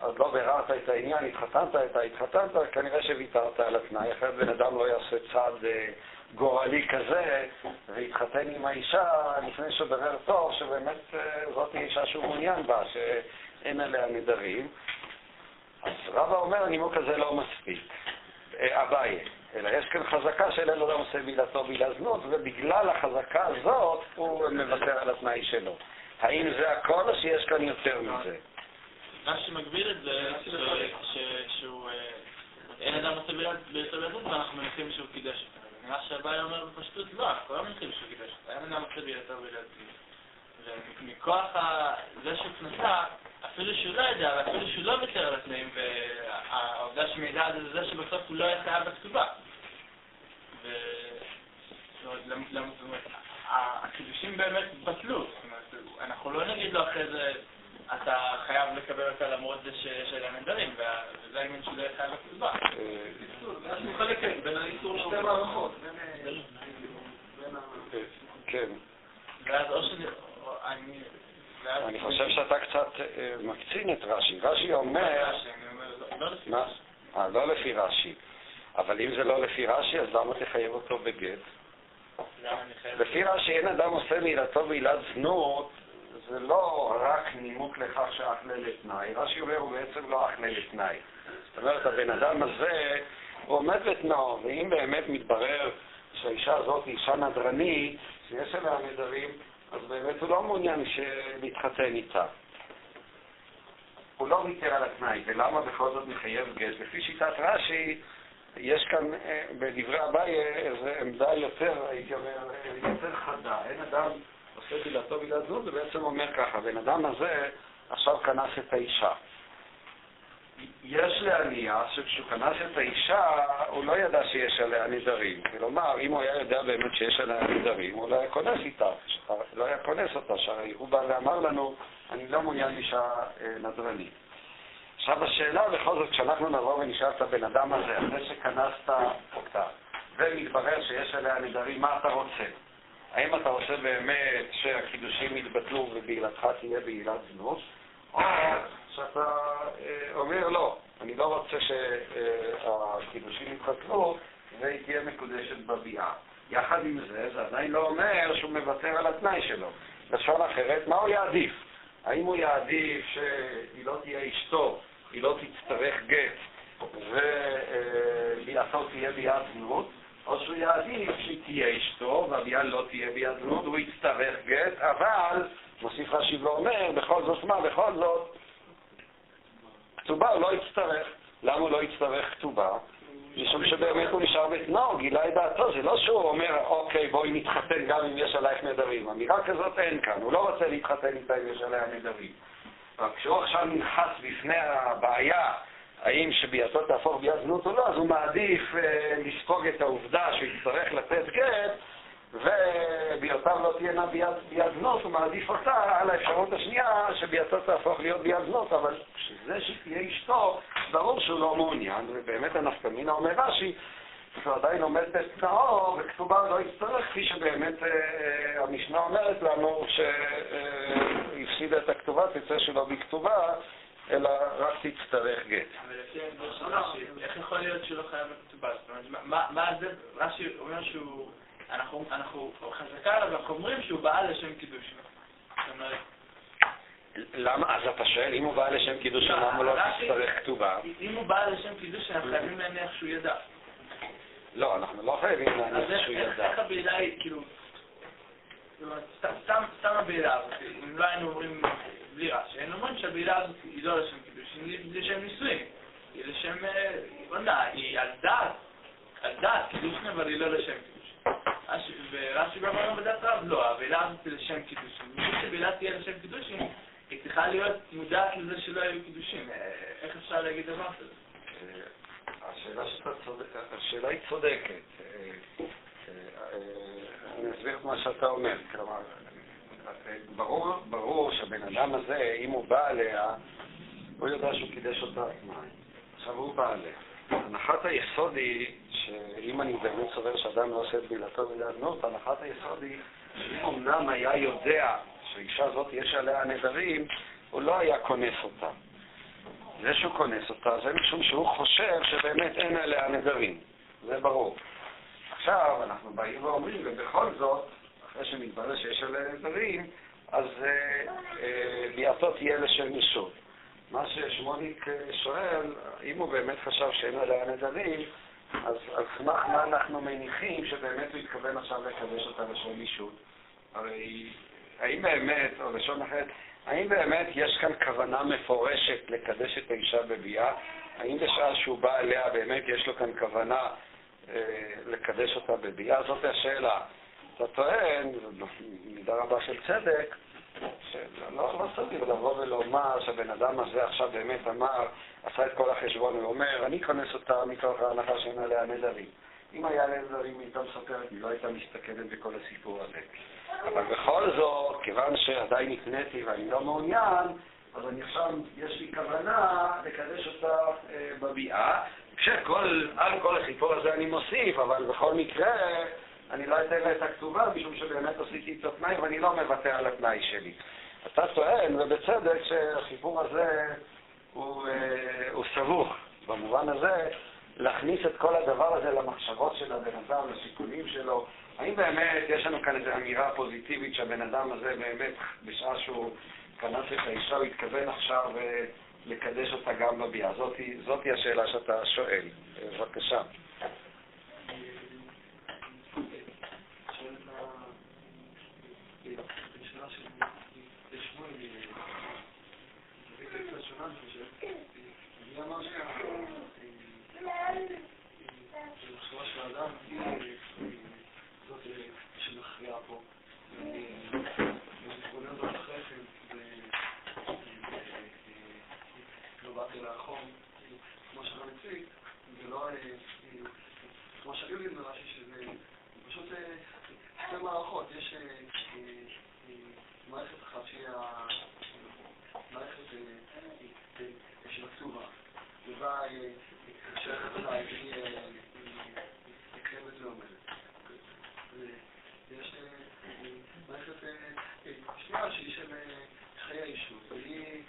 Speaker 1: עוד לא ביררת את העניין, התחתנת איתה, התחתנת, כנראה שוויתרת על התנאי, אחרת בן אדם לא יעשה צעד אה, גורלי כזה והתחתן עם האישה לפני בירר טוב שבאמת אה, זאת אישה שהוא מעוניין בה, שאין עליה נדרים. אז רבא אומר, הנימוק הזה לא מספיק. אה, אביי. אלא יש כאן חזקה של אין אדם עושה בילתו בילה זנות, ובגלל החזקה הזאת הוא מוותר על התנאי שלו. האם זה הכל או שיש כאן יותר מזה?
Speaker 5: מה שמגביל את זה, שהוא... אה, אין אדם עושה בילה זנות ואנחנו מניחים שהוא קידש אותה. נראה שהבעיה אומר בפשטות, לא, אנחנו לא מניחים שהוא קידש אותה. אין אדם בילתו בילה זנות. ומכוח זה שהוא כנסה, אפילו שהוא לא יודע, ואפילו שהוא לא ויתר על התנאים, והעובדה שמעידה על זה זה שבסוף הוא לא היה חייב בכתובה. הקידושים באמת בטלו, אנחנו לא נגיד לו אחרי זה, אתה חייב לקבל אותה למרות זה שיש עליה נדרים, וזה העניין לא יהיה חייב בכתובה.
Speaker 4: ואז הוא מחלק בין האיסור לשתי מערכות.
Speaker 1: כן.
Speaker 5: ואז או ש...
Speaker 1: אני חושב שאתה קצת מקצין את רש"י. רש"י אומר... מה? אה, לא לפי רש"י. אבל אם זה לא לפי רש"י, אז למה תחייב אותו בגט? לפי רש"י אין אדם עושה מעילתו בעילת זנות, זה לא רק נימוק לכך שאחלה לתנאי. רש"י אומר, הוא בעצם לא אחלה לתנאי. זאת אומרת, הבן אדם הזה, הוא עומד בתנאו, ואם באמת מתברר שהאישה הזאת היא אישה נדרנית, שיש עליה נדרים, אז באמת הוא לא מעוניין להתחתן איתה. הוא לא ויתר על התנאי, ולמה בכל זאת מחייב גט? לפי שיטת רש"י, יש כאן אה, בדברי אביי איזו עמדה יותר, הייתי אומר, יותר חדה. אין אדם עושה בילתו בילת זו, זה בעצם אומר ככה, בן אדם הזה עכשיו כנס את האישה. יש להניח שכשהוא כנס את האישה, הוא לא ידע שיש עליה נדרים. כלומר, אם הוא היה יודע באמת שיש עליה נדרים, הוא לא היה כונס איתה, לא היה כונס אותה, שהרי הוא בא ואמר לנו, אני לא מעוניין באישה אה, נדרנית. עכשיו השאלה בכל זאת, כשאנחנו נבוא ונשאל את הבן אדם הזה, אחרי שכנסת אותה, ומתברר שיש עליה נדרים, מה אתה רוצה? האם אתה רוצה באמת שהקידושים יתבטלו ובעילתך תהיה בעילת זנות, או שאתה אה, אומר לא, אני לא רוצה שהקידושים יתבטלו והיא תהיה מקודשת בביאה. יחד עם זה, זה עדיין לא אומר שהוא מוותר על התנאי שלו. לשון אחרת, מה הוא יעדיף? האם הוא יעדיף שהיא לא תהיה אשתו, היא לא תצטרך גט, וביאתו תהיה ביאת זנות, או שהוא יעדיף שהיא תהיה אשתו, והביאה לא תהיה ביאת זנות, הוא יצטרך גט, אבל, מוסיף רש"י ואומר, בכל זאת מה, בכל זאת, כתובה הוא לא יצטרך. למה הוא לא יצטרך כתובה? משום שבאמת הוא נשאר בתנאו, גילה את דעתו, זה לא שהוא אומר, אוקיי, בואי נתחתן גם אם יש עלייך נדרים. אמירה כזאת אין כאן, הוא לא רוצה להתחתן איתה אם יש עליה נדרים. רק כשהוא עכשיו נלחץ בפני הבעיה, האם שביאתו תהפוך ביאת זנות או לא, אז הוא מעדיף אה, לספוג את העובדה שהוא יצטרך לתת גט, וביאותיו לא תהיינה ביד זנות, הוא מעדיף אותה על האפשרות השנייה שביאתו תהפוך להיות ביד זנות, אבל כשזה שתהיה אשתו, ברור שהוא לא מעוניין, ובאמת הנפקמינה אומר רש"י, שהוא עדיין עומד בתנאו, וכתובה לא יצטרך, כפי שבאמת אה, אה, המשנה אומרת לנו שהפסידה את הכתובה, תצא שלא בכתובה, אלא רק תצטרך גט.
Speaker 3: אבל לפי רש"י, איך יכול להיות שהוא לא חייב בכתובה? זאת אומרת, מה- זה, רש"י אומר שהוא, אנחנו, חזקה עליו, אנחנו אומרים שהוא בעל לשם קידוש.
Speaker 1: למה? אז אתה שואל, אם הוא בא לשם קידוש, למה הוא לא
Speaker 3: רש"י-
Speaker 1: תצטרך כתובה?
Speaker 3: אם הוא בעל לשם קידוש, אנחנו חייבים להניח שהוא ידע.
Speaker 1: לא, אנחנו לא חייבים
Speaker 3: אז
Speaker 1: להניח שהוא ידע.
Speaker 3: איך הבעילה היא, כאילו, סתם- הבעילה אם לא היינו אומרים בלי רש"י, היינו אומרים שהבעילה הזאת היא לא לשם קידוש, היא לשם נישואים, היא לשם אה, עונה, היא על דעת, על דעת קידושין, אבל היא לא לשם קידוש. רש"י- ורש"י בא ואומר בדעת רב, לא, הבעילה הזאת היא לשם קידושין. בשביל שבעילה תהיה לשם קידושין, היא צריכה להיות מודעת לזה שלא היו קידושין. אה, איך אפשר להגיד דבר כזה?
Speaker 1: השאלה שאתה צודק, השאלה היא צודקת. אה, אה, אני אסביר את מה שאתה אומר. כלומר, אה, ברור, ברור שהבן אדם הזה, אם הוא בא עליה, הוא יודע שהוא קידש אותה עצמה. עכשיו הוא בא עליה. הנחת היסוד היא, שאם אני באמת סובר שאדם לא עושה את בילתו בדעת הנחת היסוד היא, אם אמנם היה יודע שהאישה הזאת יש עליה נדרים, הוא לא היה כונס אותה. זה שהוא כונס אותה, זה משום שהוא חושב שבאמת אין עליה נדרים. זה ברור. עכשיו, אנחנו באים ואומרים, ובכל זאת, אחרי שמתברר שיש עליה נדרים, אז אה, אה, ביאתו תהיה לשם ישות. מה ששמוליק אה, שואל, אם הוא באמת חשב שאין עליה נדרים, אז על סמך מה אנחנו מניחים שבאמת הוא התכוון עכשיו לקדש אותה לשם ישות? הרי האם באמת, או לשון אחרת, האם באמת יש כאן כוונה מפורשת לקדש את האישה בביאה? האם בשעה שהוא בא אליה באמת יש לו כאן כוונה אה, לקדש אותה בביאה? זאת השאלה. אתה טוען, במידה רבה של צדק, שלא לא סביר לבוא ולומר שהבן אדם הזה עכשיו באמת אמר, עשה את כל החשבון ואומר, אני כונס אותה מתוך ההנחה שאין עליה נדרים. אם היה נדרים, היא הייתה מספרת, היא לא הייתה מסתכנת בכל הסיפור הזה. אבל בכל זאת, כיוון שעדיין נקניתי ואני לא מעוניין, אז אני עכשיו, יש לי כוונה לקדש אותה אה, בביאה, כשכל, על כל הסיפור הזה אני מוסיף, אבל בכל מקרה, אני לא אתן לה את הכתובה, משום שבאמת עשיתי איתו תנאי ואני לא מוותר על התנאי שלי. אתה טוען, ובצדק, שהסיפור הזה הוא, אה, הוא סבוך. במובן הזה, להכניס את כל הדבר הזה למחשבות של הבן אדם, לשיקולים שלו. האם באמת יש לנו כאן איזו אמירה פוזיטיבית שהבן אדם הזה באמת, בשעה שהוא כנס את האישה, הוא התכוון עכשיו אה, לקדש אותה גם בביאה? זאתי, זאתי השאלה שאתה שואל. בבקשה.
Speaker 4: כמו שהיו לי מרש"י שזה פשוט אה, שתי מערכות, יש אה, מערכת אחת שהיא המערכת אה, של ובה אה, שייכת אליי, והיא אה, אה, ועומדת. ויש אה, מערכת שנייה שהיא של חיי האישות, והיא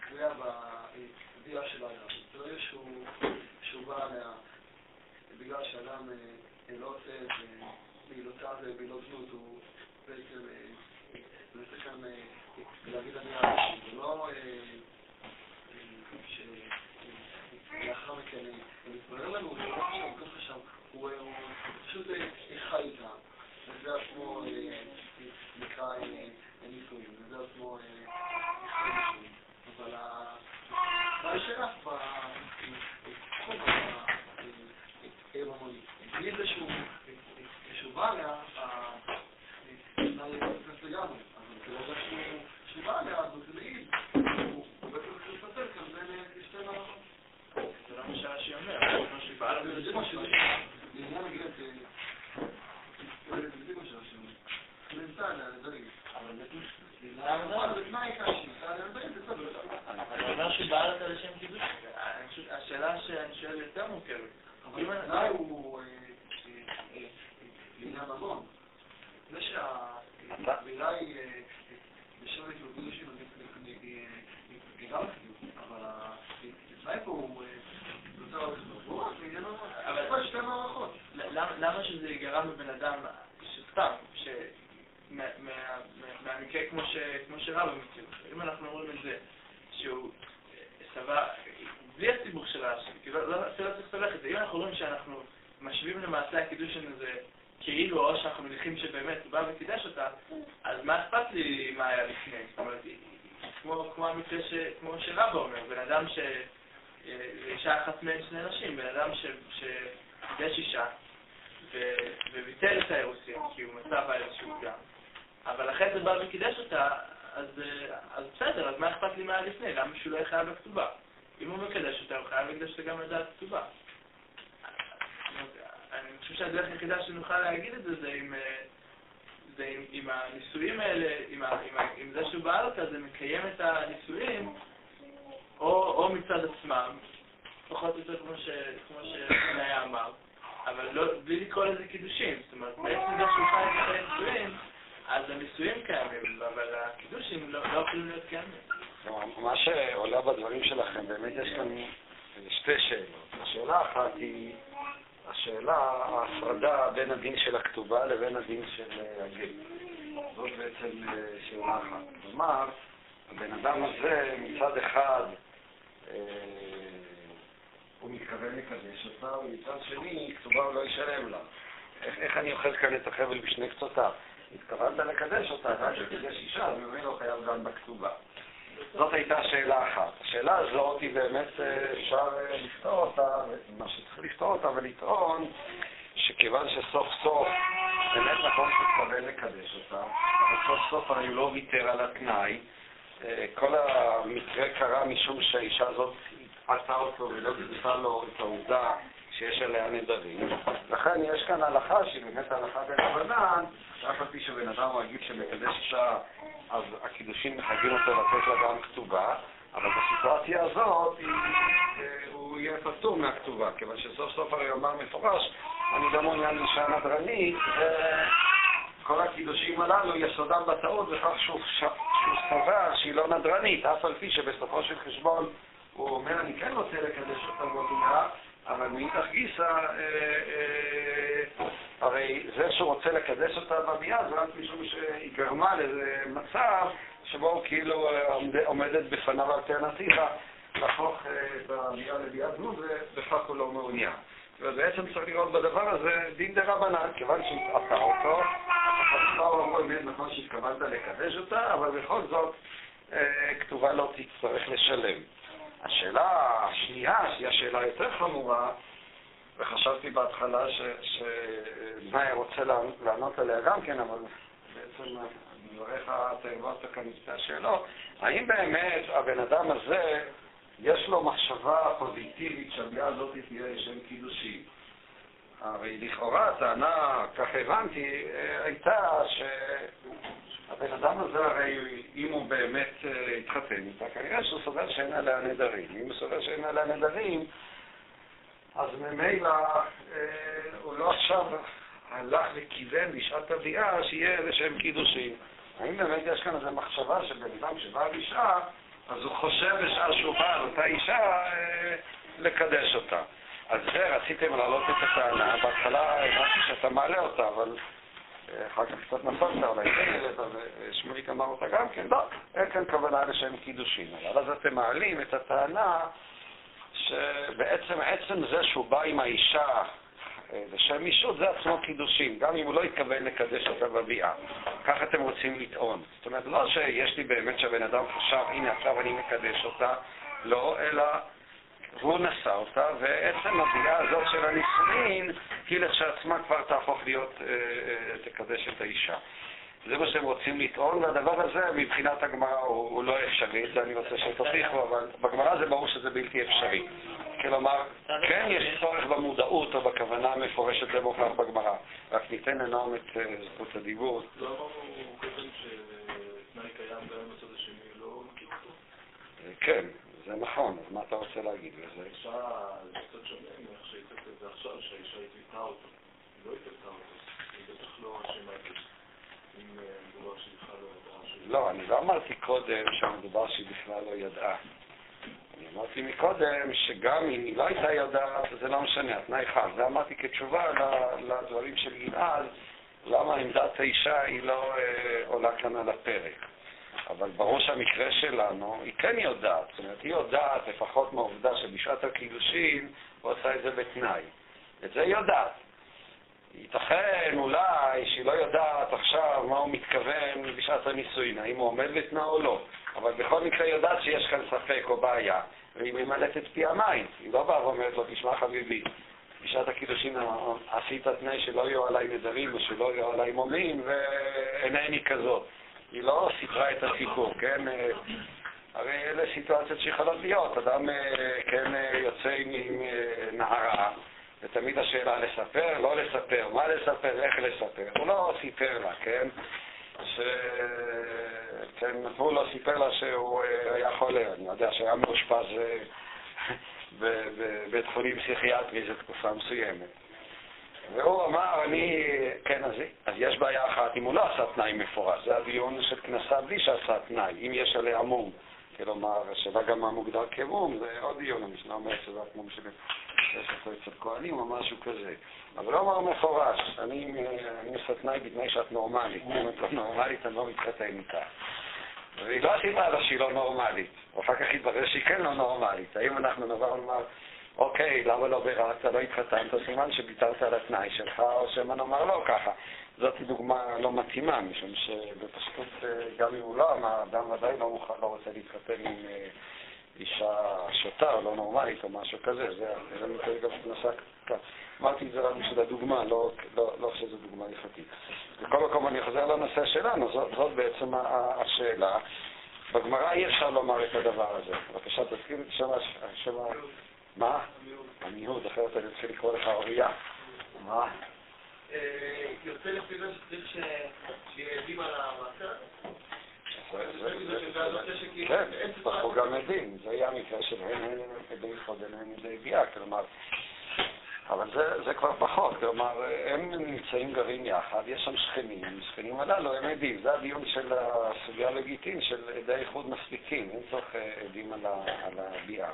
Speaker 4: קריאה בביאה של האדם. ברגע שהוא שהוא בא עליה בגלל שאדם לא עושה את בעילותיו בעילות זנות, הוא בעצם מנסה כאן אה, להגיד אמירה, זה לא אה, אה, שלאחר מכן אה, מתברר לנו שהוא לא חשב, הוא כן חשב, הוא אה, פשוט אה, חי איתה, וזה עצמו אה, נקרא אה, נישואים, וזה עצמו אה. אבל השאלה בתחום בלי זה שהוא בא עליה, התנאי יתפס לגמרי, אבל ברגע שהוא שהוא בא עליה, אז זה מעיד, הוא הוא בעצם צריך לפצל כאן בין שתי מערכות.
Speaker 3: זה לא מה שרש"י אומר, זה אומר שהוא בעל
Speaker 4: זה
Speaker 3: לשם
Speaker 4: מה ש...
Speaker 3: קידוש.
Speaker 4: לעניין הגט, זה בדיוק מה שרש"י אומר. הוא נמצא עליה, נדרים. אבל זה תנאי קשי, נדרים זה בסדר.
Speaker 3: הוא בעל אותה לשם קידוש. השאלה שאני שואל יותר מורכבת.
Speaker 4: אבל התנאי הוא אה, אה, אה, לעניין ממון. זה שהבירה היא בשבט יהודי היא גם חיוב, אבל איפה הוא? אה, נוצר לו בסוף? זה עניין
Speaker 3: אבל-
Speaker 4: שתי מערכות.
Speaker 3: למה שזה ייגרע מבן אדם מה- מהמקרה כמו שרב מכיר, אם אנחנו אומרים את זה, שהוא אה, סבא, בלי הסיבוך כאילו לא לא- לא צריך זה, אם אנחנו רואים שאנחנו משווים למעשה הקידושין הזה כאילו, או שאנחנו מניחים שבאמת הוא בא וקידש אותה, אז מה אכפת לי מה היה לפני? זאת אומרת, כמו, כמו המקרה ש... כמו שרבא אומר, בן אדם ש... אישה אחת מהן שני נשים, בן אדם. שקידש אישה ו... וביטל את האירוסין, כי הוא מצא בה איזשהו פגם, אבל אחרי זה בא וקידש אותה, אז, אז בסדר, אז מה אכפת לי מה היה לפני? למה שהוא לא יהיה חייב בכתובה? אם הוא מקדש אותה, הוא חייב לקדש אותה גם לדעת כתובה. אני חושב שהדרך היחידה שנוכל להגיד את זה זה עם, אה, זה עם, עם הנישואים האלה, עם, עם, עם זה שהוא בעל אותה, זה מקיים את הנישואים או, או מצד עצמם, פחות או יותר כמו, ש, כמו שבניה אמר, אבל לא, בלי לקרוא לזה קידושים. זאת אומרת, בעצם זה שהוא חי את הנישואים, אז הנישואים קיימים, אבל הקידושים לא, לא יכולים להיות קיימים.
Speaker 1: מה שעולה בדברים שלכם, באמת יש כאן שתי שאלות. השאלה האחת היא השאלה, ההפרדה בין הדין של הכתובה לבין הדין של אה, הגט. זאת בעצם אה, שאלה אחת. כלומר, הבן אדם הזה מצד אחד אה, הוא מתכוון לקדש אותה, ומצד שני כתובה הוא לא ישלם לה. איך, אני אוכל כאן את החבל בשני קצותיו? התכוונת לקדש אותה, רק שקידש אישה, אז ממילא חייב גם בכתובה. זאת הייתה שאלה אחת. השאלה הזאת היא באמת, אה, אפשר אה, לפתור אותה, מה שצריך לפתור אותה ולטעון שכיוון שסוף סוף, באמת נכון שהתכוון לקדש אותה, אבל סוף סוף הרי הוא לא ויתר על התנאי. אה, כל המקרה קרה משום שהאישה הזאת עטה אותו ולא גידפה לו את העובדה שיש עליה נדרים. לכן יש כאן הלכה שהיא באמת הלכה בין הבנן, שאף על פי שבן אדם רגיל שמקדש אישה, אז הקידושים מחייבים אותו לתת לה גם כתובה, אבל בסיטואציה הזאת אה, הוא יהיה פטור מהכתובה, כיוון שסוף סוף הרי אמר מפורש, אני לא מעוניין לאישה נדרנית, וכל הקידושים הללו יסודם בטעות בכך שהוא, סבר שהיא לא נדרנית, אף על פי שבסופו של חשבון הוא אומר, אני כן רוצה לקדש אותה בטומאה, אבל מאידך גיסא, אה, אה, הרי זה שהוא רוצה לקדש אותה בביאה זה רק משום שהיא גרמה לאיזה מצב שבו הוא כאילו אה, עומד, עומדת בפניו אלטרנטיבה להפוך אה, את הביאה לביאת זנות ובכך הוא לא מעוניין. ובעצם צריך לראות בדבר הזה דין דה רבנן, כיוון שהתעפה אותו, החלפה הוא אמרו, באמת נכון שהתכוונת לקדש אותה, אבל בכל זאת אה, כתובה לא תצטרך לשלם. השאלה השנייה, שהיא השאלה היותר חמורה, וחשבתי בהתחלה שבנאי רוצה לענות עליה גם כן, אבל בעצם אני מברך אתה העברת כאן את השאלות, האם באמת הבן אדם הזה, יש לו מחשבה פוזיטיבית שהביאה הזאת תהיה שם קידושי? הרי לכאורה הטענה, כך הבנתי, הייתה שהבן אדם הזה הרי, אם הוא באמת התחתן איתה, כנראה שהוא סובר שאין עליה נדרים. אם הוא סובר שאין עליה נדרים, אז ממילא הוא לא עכשיו הלך וכיוון בשעת הביאה שיהיה איזה שהם קידושים. האם באמת יש כאן איזו מחשבה שבן אדם שבא על אישה, אז הוא חושב בשעה שהוא בא על אותה אישה לקדש אותה. אז זה רציתם להעלות את הטענה, בהתחלה הבנתי שאתה מעלה אותה, אבל אחר כך קצת נפלת, אולי העלית, ושמוליק אמר אותה גם כן, לא, אין כאן כוונה לשם קידושים. אבל אז אתם מעלים את הטענה שבעצם עצם זה שהוא בא עם האישה לשם אישות זה עצמו קידושים, גם אם הוא לא התכוון לקדש אותה בביאה. כך אתם רוצים לטעון. זאת אומרת, לא שיש לי באמת שהבן אדם חשב, הנה עכשיו אני מקדש אותה, לא, אלא הוא נשא אותה, ועצם הביאה הזאת של הנישואין היא לכשעצמה כבר תהפוך להיות, אה, אה, תקדש את האישה. זה מה שהם רוצים לטעון, והדבר הזה מבחינת הגמרא הוא, הוא לא אפשרי, זה אני רוצה שתוכיחו, אבל בגמרא זה ברור שזה בלתי אפשרי. כלומר, כן יש צורך במודעות או בכוונה המפורשת זה מוכרח בגמרא. רק ניתן לנועם את uh, זכות הדיבור.
Speaker 6: לא אמרנו קודם שתנאי קיים גם בצד השני, לא מכיר אותו?
Speaker 1: כן, זה נכון, אז מה אתה רוצה להגיד בזה?
Speaker 6: האישה, זה קצת שונה מאיך שהצגת את זה עכשיו, שהאישה התוותה אותו. היא לא התוותה אותו. היא בטח לא אשמה את זה. לא ידעה שהיא...
Speaker 1: לא, אני לא אמרתי קודם שהמדובר שהיא בכלל לא ידעה. אני אמרתי מקודם שגם אם היא לא הייתה יודעת, זה לא משנה, התנאי חל. זה אמרתי כתשובה לדברים של גלעד, למה עמדת האישה היא לא אה, עולה כאן על הפרק. אבל ברור שהמקרה שלנו, היא כן יודעת. זאת אומרת, היא יודעת לפחות מהעובדה שבשעת הקידושין הוא עשה את זה בתנאי. את זה היא יודעת. ייתכן אולי שהיא לא יודעת עכשיו מה הוא מתכוון בשעת הנישואין, האם הוא עומד בתנאו או לא, אבל בכל מקרה היא יודעת שיש כאן ספק או בעיה, והיא ממלאת את פי המים. היא לא באה ואומרת לו, תשמע חביבי, בשעת הקידושין עשית תנאי שלא יהיו עליי נדרים ושלא יהיו עליי מומים, ואינני כזאת. היא לא סיפרה את הסיפור, כן? הרי אלה סיטואציות שיכולות להיות. אדם, כן, יוצא עם נערה, ותמיד השאלה לספר, לא לספר, מה לספר, איך לספר. הוא לא סיפר לה, כן? ש... כן, הוא לא סיפר לה שהוא היה חולה, אני יודע שהיה מאושפז בבית חולים פסיכיאטרי איזו תקופה מסוימת. והוא אמר, אני, כן, אז, אז יש בעיה אחת, אם הוא לא עשה תנאי מפורש, זה הדיון של כנסה בלי שעשה תנאי, אם יש עליה מום, כלומר, השאלה גם מה מוגדר כמום, זה עוד דיון, המשנה אומרת שזה מום של אצל כהנים או משהו כזה. אבל לא אמר מפורש, אני, עושה תנאי בתנאי שאת נורמלית, אם את לא נורמלית אני לא מתחתן איתה. והיא לא סיפרה לה שהיא לא נורמלית, ואחר כך התברר שהיא כן לא נורמלית. האם אנחנו נבוא ונאמר, אוקיי, למה לא ביררת, לא התחתנת, סימן שביטלת על התנאי שלך, או שמא נאמר לא ככה. זאת דוגמה לא מתאימה, משום שבפשטות, גם אם הוא לא אמר, אדם ודאי לא מוכן, לא רוצה להתחתן עם אישה שוטה או לא נורמלית או משהו כזה, זה מקרה גם כנסה כאן. אמרתי את זה רק בשביל הדוגמה, לא, לא, לא שזו דוגמה הלכתית. בכל מקום אני חוזר לנושא שלנו, זאת, זאת בעצם השאלה. בגמרא אי אפשר לומר את הדבר הזה. בבקשה, תזכיר את שם השם מה? המיהוד, אחרת אני רוצה לקרוא לך אוריה. מה?
Speaker 4: יוצא לפי זה שצריך שיהיה עדים על המעשה?
Speaker 1: כן, יצטרכו גם עדים, זה יהיה המקרה שלהם, הם עדי חוד, הם עדי ביאה, כלומר, אבל זה, זה כבר פחות, כלומר, הם נמצאים גרים יחד, יש שם שכנים, השכנים הללו הם עדים, זה הדיון של הסוגיה הלגיטין של עדי איחוד מספיקים, אין צורך עדים על, על הביאה.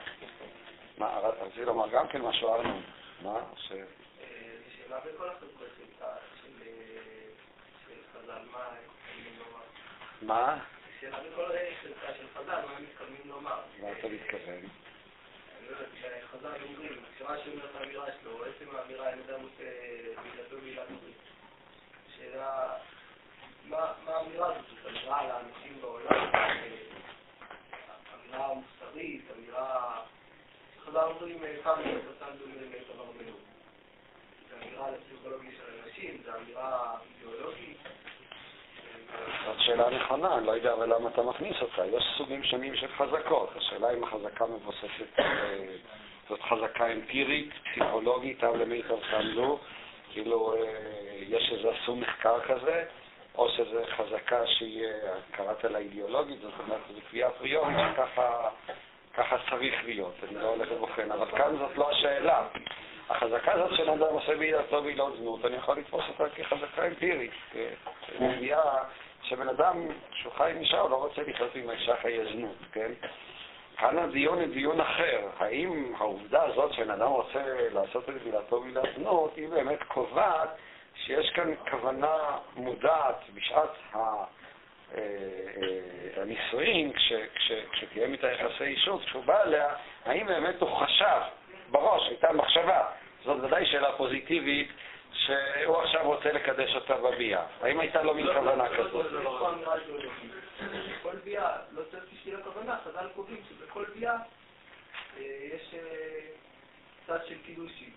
Speaker 1: מה, רציתי לומר גם כן משהו ארנון, מה? ש...
Speaker 4: שאלה בכל של חז"ל, מה? שאלה בכל חלקה של חז"ל, מה הם מתכוונים לומר?
Speaker 1: מה אתה מתכוון?
Speaker 4: לא חז"ל אומרים, כשמה שאומר את האמירה שלו, עצם האמירה, אין אדם עושה בגללו מילת ברית. שאלה, מה האמירה הזאת? זאת אמירה על האנשים בעולם, אמירה מוסרית, אמירה... חז"ל אומרים כמה שפסן דומים לדבר מלוא.
Speaker 1: זאת שאלה נכונה, אני לא יודע אבל למה אתה מכניס אותה. יש סוגים שונים של חזקות. השאלה אם החזקה מבוססת, זאת חזקה אמפירית, פסיכולוגית, אב למיטב סמלו, כאילו יש איזה עשו מחקר כזה, או שזו חזקה שהיא, קראת לה אידיאולוגית, זאת אומרת, זו קביעה פריורית שככה צריך להיות, אני לא הולך ובוחן, אבל כאן זאת לא השאלה. החזקה הזאת של אדם עושה בעילתו בעילות זנות, אני יכול לתפוס אותה כחזקה אמפירית, כנביאה שבן אדם שהוא חי עם אישה, הוא לא רוצה לחיות עם האישה חיי זנות, כן? כאן הדיון הוא דיון אחר. האם העובדה הזאת שבן אדם רוצה לעשות את בעילתו בעילת זנות, היא באמת קובעת שיש כאן כוונה מודעת בשעת הנישואין, כשקיים איתה יחסי אישות, כשהוא בא אליה, האם באמת הוא חשב בראש, הייתה מחשבה, זאת ודאי שאלה פוזיטיבית, שהוא עכשיו רוצה לקדש אותה בביאה. האם הייתה לו מין כוונה כזאת?
Speaker 4: בכל ביאה, לא צריך שתהיה כוונה, חז"ל קובעים שבכל ביאה יש צד של קידושין.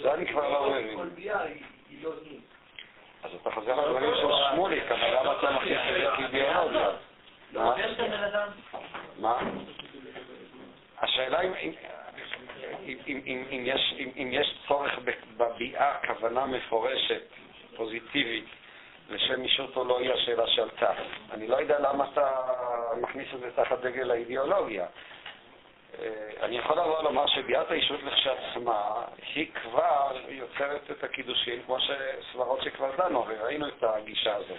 Speaker 1: זה אני כבר לא מבין.
Speaker 4: כל ביאה היא לא זנות.
Speaker 1: אז אתה חוזר לדברים של שמוליק, אבל למה אתה מכניס את זה כאידיאולוגיה? מה? השאלה אם... אם, אם, אם, יש, אם, אם יש צורך בביאה כוונה מפורשת, פוזיטיבית, לשם אישות או לא היא השאלה שעלתה. אני לא יודע למה אתה מכניס את זה תחת דגל האידיאולוגיה. אני יכול לבוא לומר שביאת האישות לכשעצמה, היא כבר יוצרת את הקידושין, כמו סברות שכבר דנו, הרי ראינו את הגישה הזאת,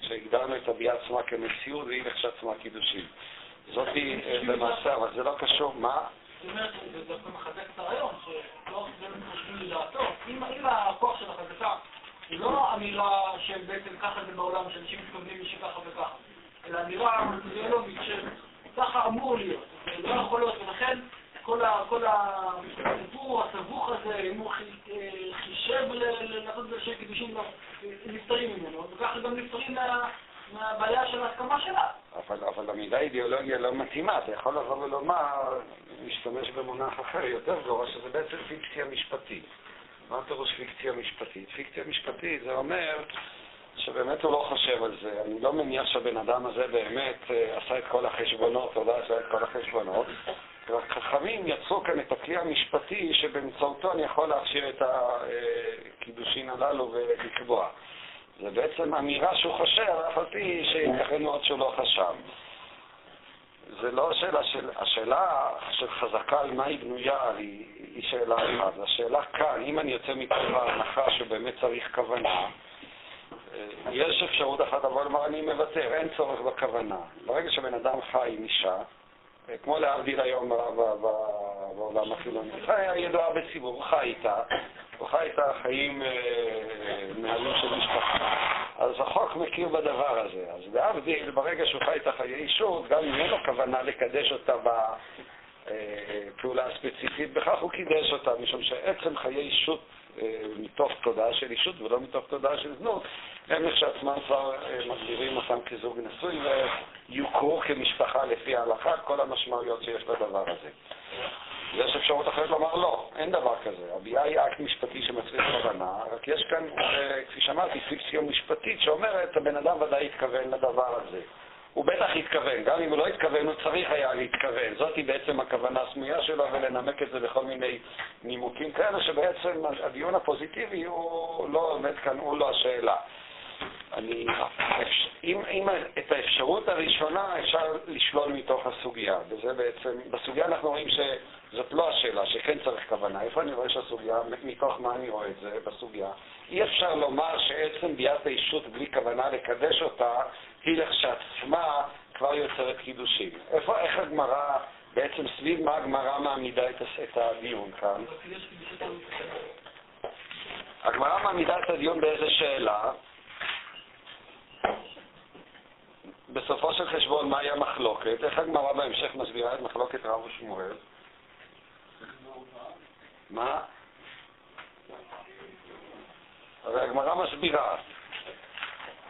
Speaker 1: שהגדרנו את הביאה עצמה כמציאות והיא לכשעצמה קידושין. זאתי אה, למעשה, אבל זה לא קשור, מה?
Speaker 2: זאת אומרת, זה דווקא מחזק את הרעיון, שלא סטודנטים חושבים לדעתו. אם אם הכוח של החזקה הוא לא אמירה של בעצם ככה זה בעולם, שאנשים מתכוונים לי שככה וככה, אלא אמירה אידיאולוגית שככה אמור להיות, זה לא יכול להיות, ולכן כל ה- כל הסיפור הסבוך הזה, אם הוא חי- אה, חישב ל- ל- לעשות את זה של קידושים, לא, נפטרים ממנו, וככה גם נפטרים מה- מהבעיה של ההסכמה שלה.
Speaker 1: אבל, אבל המילה אידיאולוגיה לא מתאימה, אתה יכול לבוא ולומר, להשתמש במונח אחר יותר גרוע, שזה בעצם פיקציה משפטית. מה פירוש פיקציה משפטית? פיקציה משפטית זה אומר שבאמת הוא לא חושב על זה. אני לא מניח שהבן אדם הזה באמת אה, עשה את כל החשבונות, או לא עשה את כל החשבונות. רק חכמים יצרו כאן את הכלי המשפטי שבאמצעותו אני יכול להכשיר את הקידושין הללו ולקבוע. זה בעצם אמירה שהוא חושב, אף על פי שייתכן מאוד שהוא לא חשב. זה לא השאלה של, השאלה של חזקה על מה היא בנויה היא, היא שאלה אחת. השאלה כאן, אם אני יוצא מתוך ההנחה שבאמת צריך כוונה, אה, יש אפשרות אחת לבוא ולומר אני מוותר, אין צורך בכוונה. ברגע שבן אדם חי עם אישה, אה, כמו להבדיל היום בעולם החילוני, חיה ידועה בציבור, חי איתה, חי איתה חיים אה, נהלים של משפחה. אז החוק מכיר בדבר הזה. אז להבדיל, ברגע שהוא חי את החיי אישות, גם אם אין לו כוונה לקדש אותה בפעולה הספציפית, בכך הוא קידש אותה, משום שעצם חיי אישות אה, מתוך תודעה של אישות ולא מתוך תודעה של זנות, הם לכשעצמם כבר אה, מגדירים אותם כזוג נשוי ויוכרו כמשפחה לפי ההלכה, כל המשמעויות שיש לדבר הזה. יש אפשרות אחרת לומר לא, אין דבר כזה. הביאה היא אקט משפטי שמצריך כוונה, רק יש כאן, אה, כפי שאמרתי, פיקציה משפטית שאומרת, הבן אדם ודאי התכוון לדבר הזה. הוא בטח התכוון, גם אם הוא לא התכוון, הוא צריך היה להתכוון. זאתי בעצם הכוונה הסמויה שלו, ולנמק את זה בכל מיני נימוקים כאלה, שבעצם הדיון הפוזיטיבי הוא לא עומד כאן, הוא לא השאלה. אני, אם, אם את האפשרות הראשונה אפשר לשלול מתוך הסוגיה, וזה בעצם, בסוגיה אנחנו רואים שזאת לא השאלה, שכן צריך כוונה. איפה אני רואה שהסוגיה, מתוך מה אני רואה את זה בסוגיה? אי אפשר לומר שעצם ביאת האישות בלי כוונה לקדש אותה, היא לכשעצמה כבר יוצרת קידושים. איפה, איך הגמרא, בעצם סביב מה הגמרא מעמידה את, את הדיון כאן? הגמרא מעמידה את הדיון באיזה שאלה? בסופו של חשבון, מהי המחלוקת? איך הגמרא בהמשך מסבירה את מחלוקת רב ושמואל? מה? הרי הגמרא מסבירה.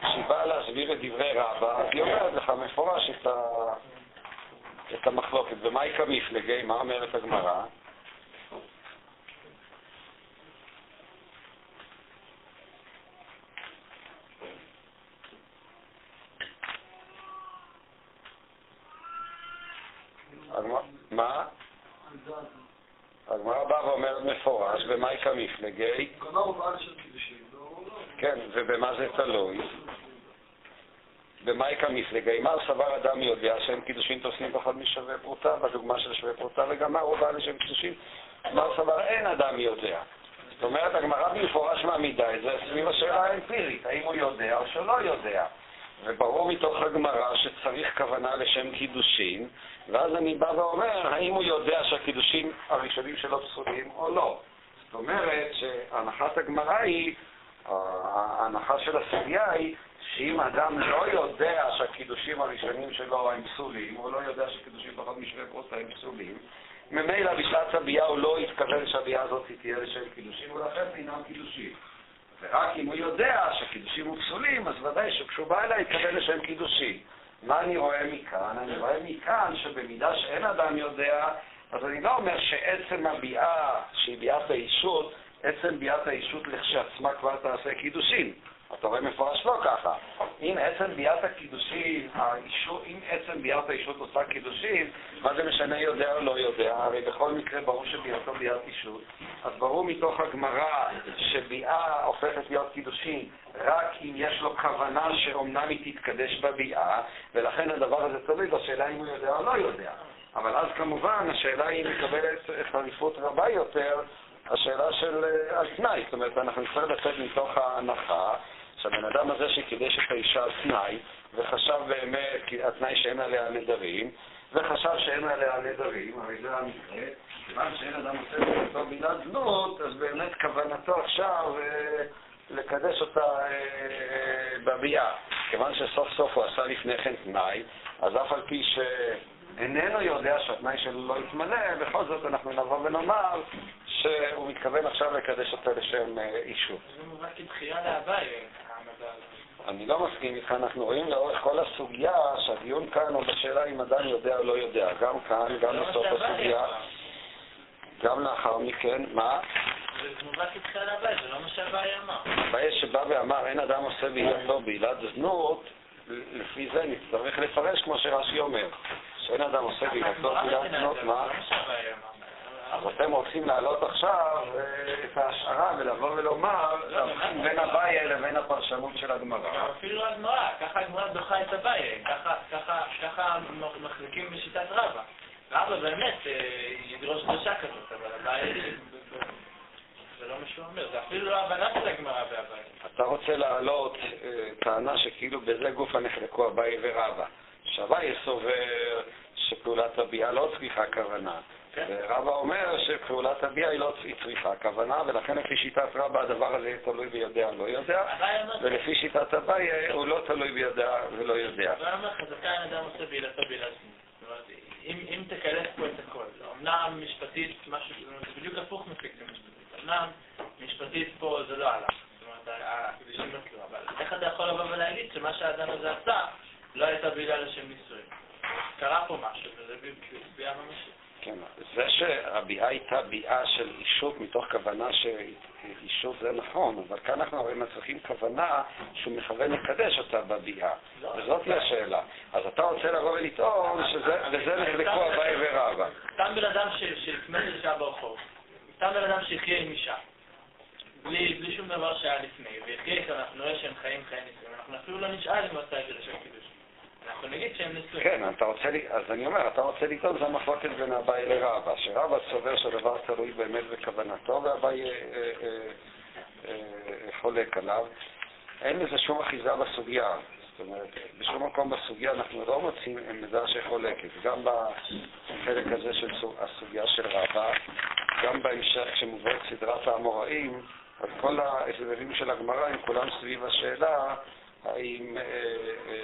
Speaker 1: כשהיא באה להסביר את דברי רבא, אז היא אומרת לך מפורש את, ה... את המחלוקת. ומהי כמפלגי? מה אומרת? הגמרא- מה? הגמרא באה ואומרת מפורש, ומאי כמפלגי?
Speaker 2: כלומר הוא.
Speaker 1: כן, ובמה זה תלוי? במאי כמפלגי? מה סבר אדם יודע שאין קידושין תופסים פחות משווה פרוטה, בדוגמה של שווה פרוטה, וגם מה בעל לשם קידושין? מה סבר אין אדם יודע. זאת אומרת, הגמרא במפורש מעמידה את זה סביב השאלה האמפירית, האם הוא יודע או שלא יודע. וברור מתוך הגמרא שצריך כוונה לשם קידושין, ואז אני בא ואומר, האם הוא יודע שהקידושין הראשונים שלו פסולים או לא. זאת אומרת שהנחת הגמרא היא, ההנחה של הסוגיה היא, שאם אדם לא יודע שהקידושים הראשונים שלו הם פסולים, הוא לא יודע שקידושים פחות משווה פרוטה הם פסולים, ממילא בשעת הביאה הוא לא התכוון שהביאה הזאת תהיה לשם קידושים, ולכן אינם קידושים. ורק אם הוא יודע שקידושים הוא פסולים, אז ודאי שכשהוא בא אליי יתכוון לשם קידושים. מה אני רואה מכאן? אני רואה מכאן שבמידה שאין אדם יודע, אז אני לא אומר שעצם הביאה, שהיא ביאת האישות, עצם ביאת האישות לכשעצמה כבר תעשה קידושין. אתה רואה מפורש לא ככה. אם עצם ביאת הקידושין, האישות, אם עצם ביאת האישות עושה קידושין, מה זה משנה יודע או לא יודע? הרי בכל מקרה ברור שביאתו ביאת אישות. אז ברור מתוך הגמרא שביאה הופכת להיות קידושין רק אם יש לו כוונה שאומנם היא תתקדש בביאה, ולכן הדבר הזה תלוי בשאלה אם הוא יודע או לא יודע. אבל אז כמובן השאלה היא מקבלת חריפות רבה יותר, השאלה של אה, על תנאי. זאת אומרת, אנחנו נצטרך לצאת מתוך ההנחה שהבן אדם הזה שקידש את האישה על תנאי, וחשב באמת התנאי שאין עליה נדרים, וחשב שאין עליה נדרים, הרי זה המקרה, כיוון שאין אדם עושה אותו בילת זנות, אז באמת כוונתו עכשיו אה, לקדש אותה אה, בביאה. כיוון שסוף סוף הוא עשה לפני כן תנאי, אז אף על פי שאיננו יודע שהתנאי שלו לא יתמלא, בכל זאת אנחנו נבוא ונאמר שהוא מתכוון עכשיו לקדש אותה לשם אה, אישות.
Speaker 3: זה מובן כבחירה להווי, העמדה הזאת.
Speaker 1: אני לא מסכים איתך, אנחנו רואים לאורך כל הסוגיה שהדיון כאן הוא בשאלה אם אדם יודע או לא יודע. גם כאן, גם
Speaker 3: לא
Speaker 1: בסוף
Speaker 3: מה
Speaker 1: הסוגיה,
Speaker 3: אמר.
Speaker 1: גם לאחר מכן, מה?
Speaker 3: זה מובן כבחירה להווי, זה לא מה שהווי אמר.
Speaker 1: הבעיה שבא ואמר אין אדם עושה בעילתו בעילת זנות, לפי זה נצטרך לפרש כמו שרש"י אומר, שאין אדם עושה בעילתו בעילת זנות,
Speaker 3: זה,
Speaker 1: מה? אז אתם רוצים להעלות עכשיו אה, את ההשערה ולבוא ולומר, להבחין בין אביי לבין הפרשנות של הגמרא.
Speaker 3: אפילו לא הגמרא, ככה הגמרא דוחה את אביי, ככה- מחזיקים בשיטת רבא. רבא באמת אה, ידרוש דרשה כזאת, אבל אביי זה לא מה שהוא אומר, זה אפילו לא הבנה של הגמרא באביי.
Speaker 1: אתה רוצה להעלות אה, טענה שכאילו בזה גופה נחלקו אביי ורבא. שאביי סובר שפעולת הביאה לא צריכה כוונה.
Speaker 3: כן.
Speaker 1: ורבא אומר שפעולת הביאה היא לא צריכה כוונה, ולכן לפי שיטת רבא הדבר הזה תלוי ביודע לא יודע, ולפי שיטת אביי הוא לא תלוי ביודע ולא יודע.
Speaker 3: אומר, חזקה אין אדם עושה בעילתו בעילת זנות. זאת אומרת, אם תקלף פה את הכל, אמנם משפטית, משהו, זה בדיוק הפוך מפיקציה משפטית. אמנם משפטית פה זה לא עלה. זאת אומרת, הקדושים נתנו, אבל איך אתה יכול לבוא ולהגיד שמה שהאדם הזה עשה לא הייתה בעילה לשם נישואים? קרה פה משהו, וזה ביאה ממשית.
Speaker 1: כן, זה שהביאה הייתה ביאה של אישות מתוך כוונה שאישות זה נכון, אבל כאן אנחנו הרי מצריכים כוונה שהוא מכוון לקדש אותה בביאה, וזאת היא השאלה. אז אתה רוצה לבוא ולטעון שבזה נחלקו אביי ורבא.
Speaker 3: סתם בן אדם ש- שיפנה לאישה ברחוב, סתם בן אדם שיחיה עם אישה, בלי, שום דבר שהיה לפני, ויחיה איתה, אנחנו נראה שהם חיים חיי נישואים, אנחנו אפילו לא נשאל אם הוא עשה את זה לשם קידוש.
Speaker 1: כן, אתה רוצה, לי- אז אני אומר, אתה רוצה לטעון זה המחלוקת בין אביי לרבא, שרבא סובר שהדבר תלוי באמת בכוונתו, ואביי אה, אה, אה, חולק עליו. אין לזה שום אחיזה בסוגיה. זאת אומרת, בשום מקום בסוגיה אנחנו לא מוצאים עמדה שחולקת. גם בחלק הזה של סוג- הסוגיה של רבא, גם בהמשך כשמובאת סדרת האמוראים, אז כל ההסברים של הגמרא הם כולם סביב השאלה האם אה, אה,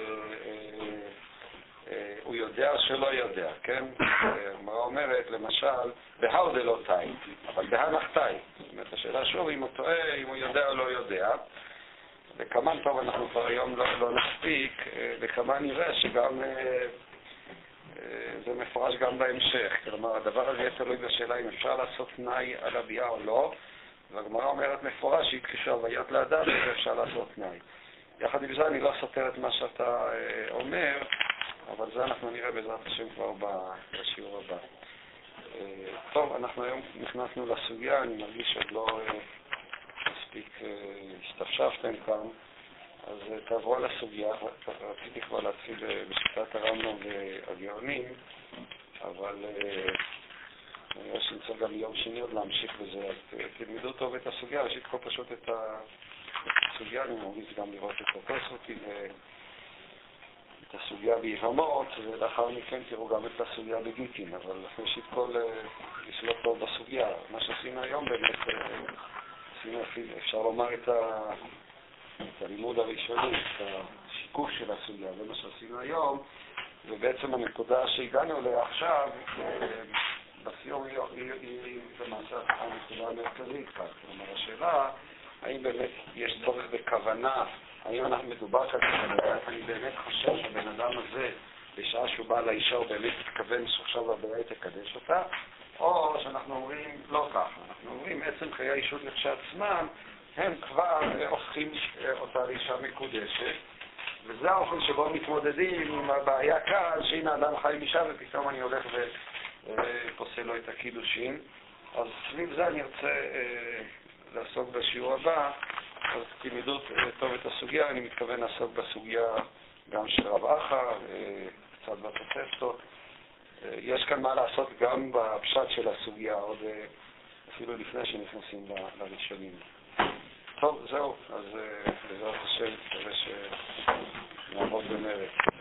Speaker 1: אה, הוא יודע או שלא יודע, כן? הגמרא אומרת, למשל, בהאו דלא תאי, אבל בהנח תאי. זאת אומרת, השאלה שוב אם הוא טועה, אם הוא יודע או לא יודע. וכמה טוב אנחנו כבר היום לא, לא נספיק, וכמה נראה שגם זה מפורש גם בהמשך. כלומר, הדבר הזה יהיה תלוי בשאלה אם אפשר לעשות תנאי על הביאה או לא, והגמרא אומרת מפורש שהתקשו הוויות לאדם ואפשר לעשות תנאי. יחד עם זה אני לא סותר את מה שאתה אה, אומר, אבל זה אנחנו נראה בעזרת השם כבר בשיעור הבא. אה, טוב, אנחנו היום נכנסנו לסוגיה, אני מרגיש שעוד לא אה, מספיק השתפשפתם כאן, אז תעברו על הסוגיה. רציתי כבר להתחיל בשיטת הרמב"ם והגאונים, אבל אני רואה שנצטרך גם ביום שני עוד להמשיך בזה, אז תלמדו טוב את הסוגיה, ראשית כל פשוט את ה... הסוגיה, אני ממליץ גם לראות את הפרסוטים את הסוגיה ביבמות, ולאחר מכן תראו גם את הסוגיה בגיטין, אבל ראשית כל אה, לשלוט טוב בסוגיה. מה שעשינו היום באמת, אה, עשינו אפילו, אפשר לומר את, ה, את הלימוד הראשוני, את השיקוף של הסוגיה, זה מה שעשינו היום, ובעצם הנקודה שהגענו אליה עכשיו, אה, בסיום היא למעשה הנקודה המרכזית כאן. כלומר, השאלה האם באמת יש צורך בכוונה, האם אנחנו מדובר כאן אני באמת חושב שהבן אדם הזה, בשעה שהוא בא לאישה, הוא באמת מתכוון שעכשיו הבעיה תקדש אותה, או שאנחנו אומרים לא ככה, אנחנו אומרים עצם חיי האישות לכשעצמם, הם כבר הופכים אותה לאישה מקודשת, וזה האופן שבו מתמודדים עם הבעיה כאן, שהנה אדם חי עם אישה ופתאום אני הולך ופוסל לו את הקידושין. אז סביב זה אני ארצה אה, לעסוק בשיעור הבא, אז תלמדו טוב את הסוגיה, אני מתכוון לעסוק בסוגיה גם של רב אחא, קצת בתוספתות. יש כאן מה לעשות גם בפשט של הסוגיה, עוד אה, אפילו לפני שנכנסים לראשונים. טוב, זהו, אז אה, בעזרת השם, מקווה שנעמוד במרץ.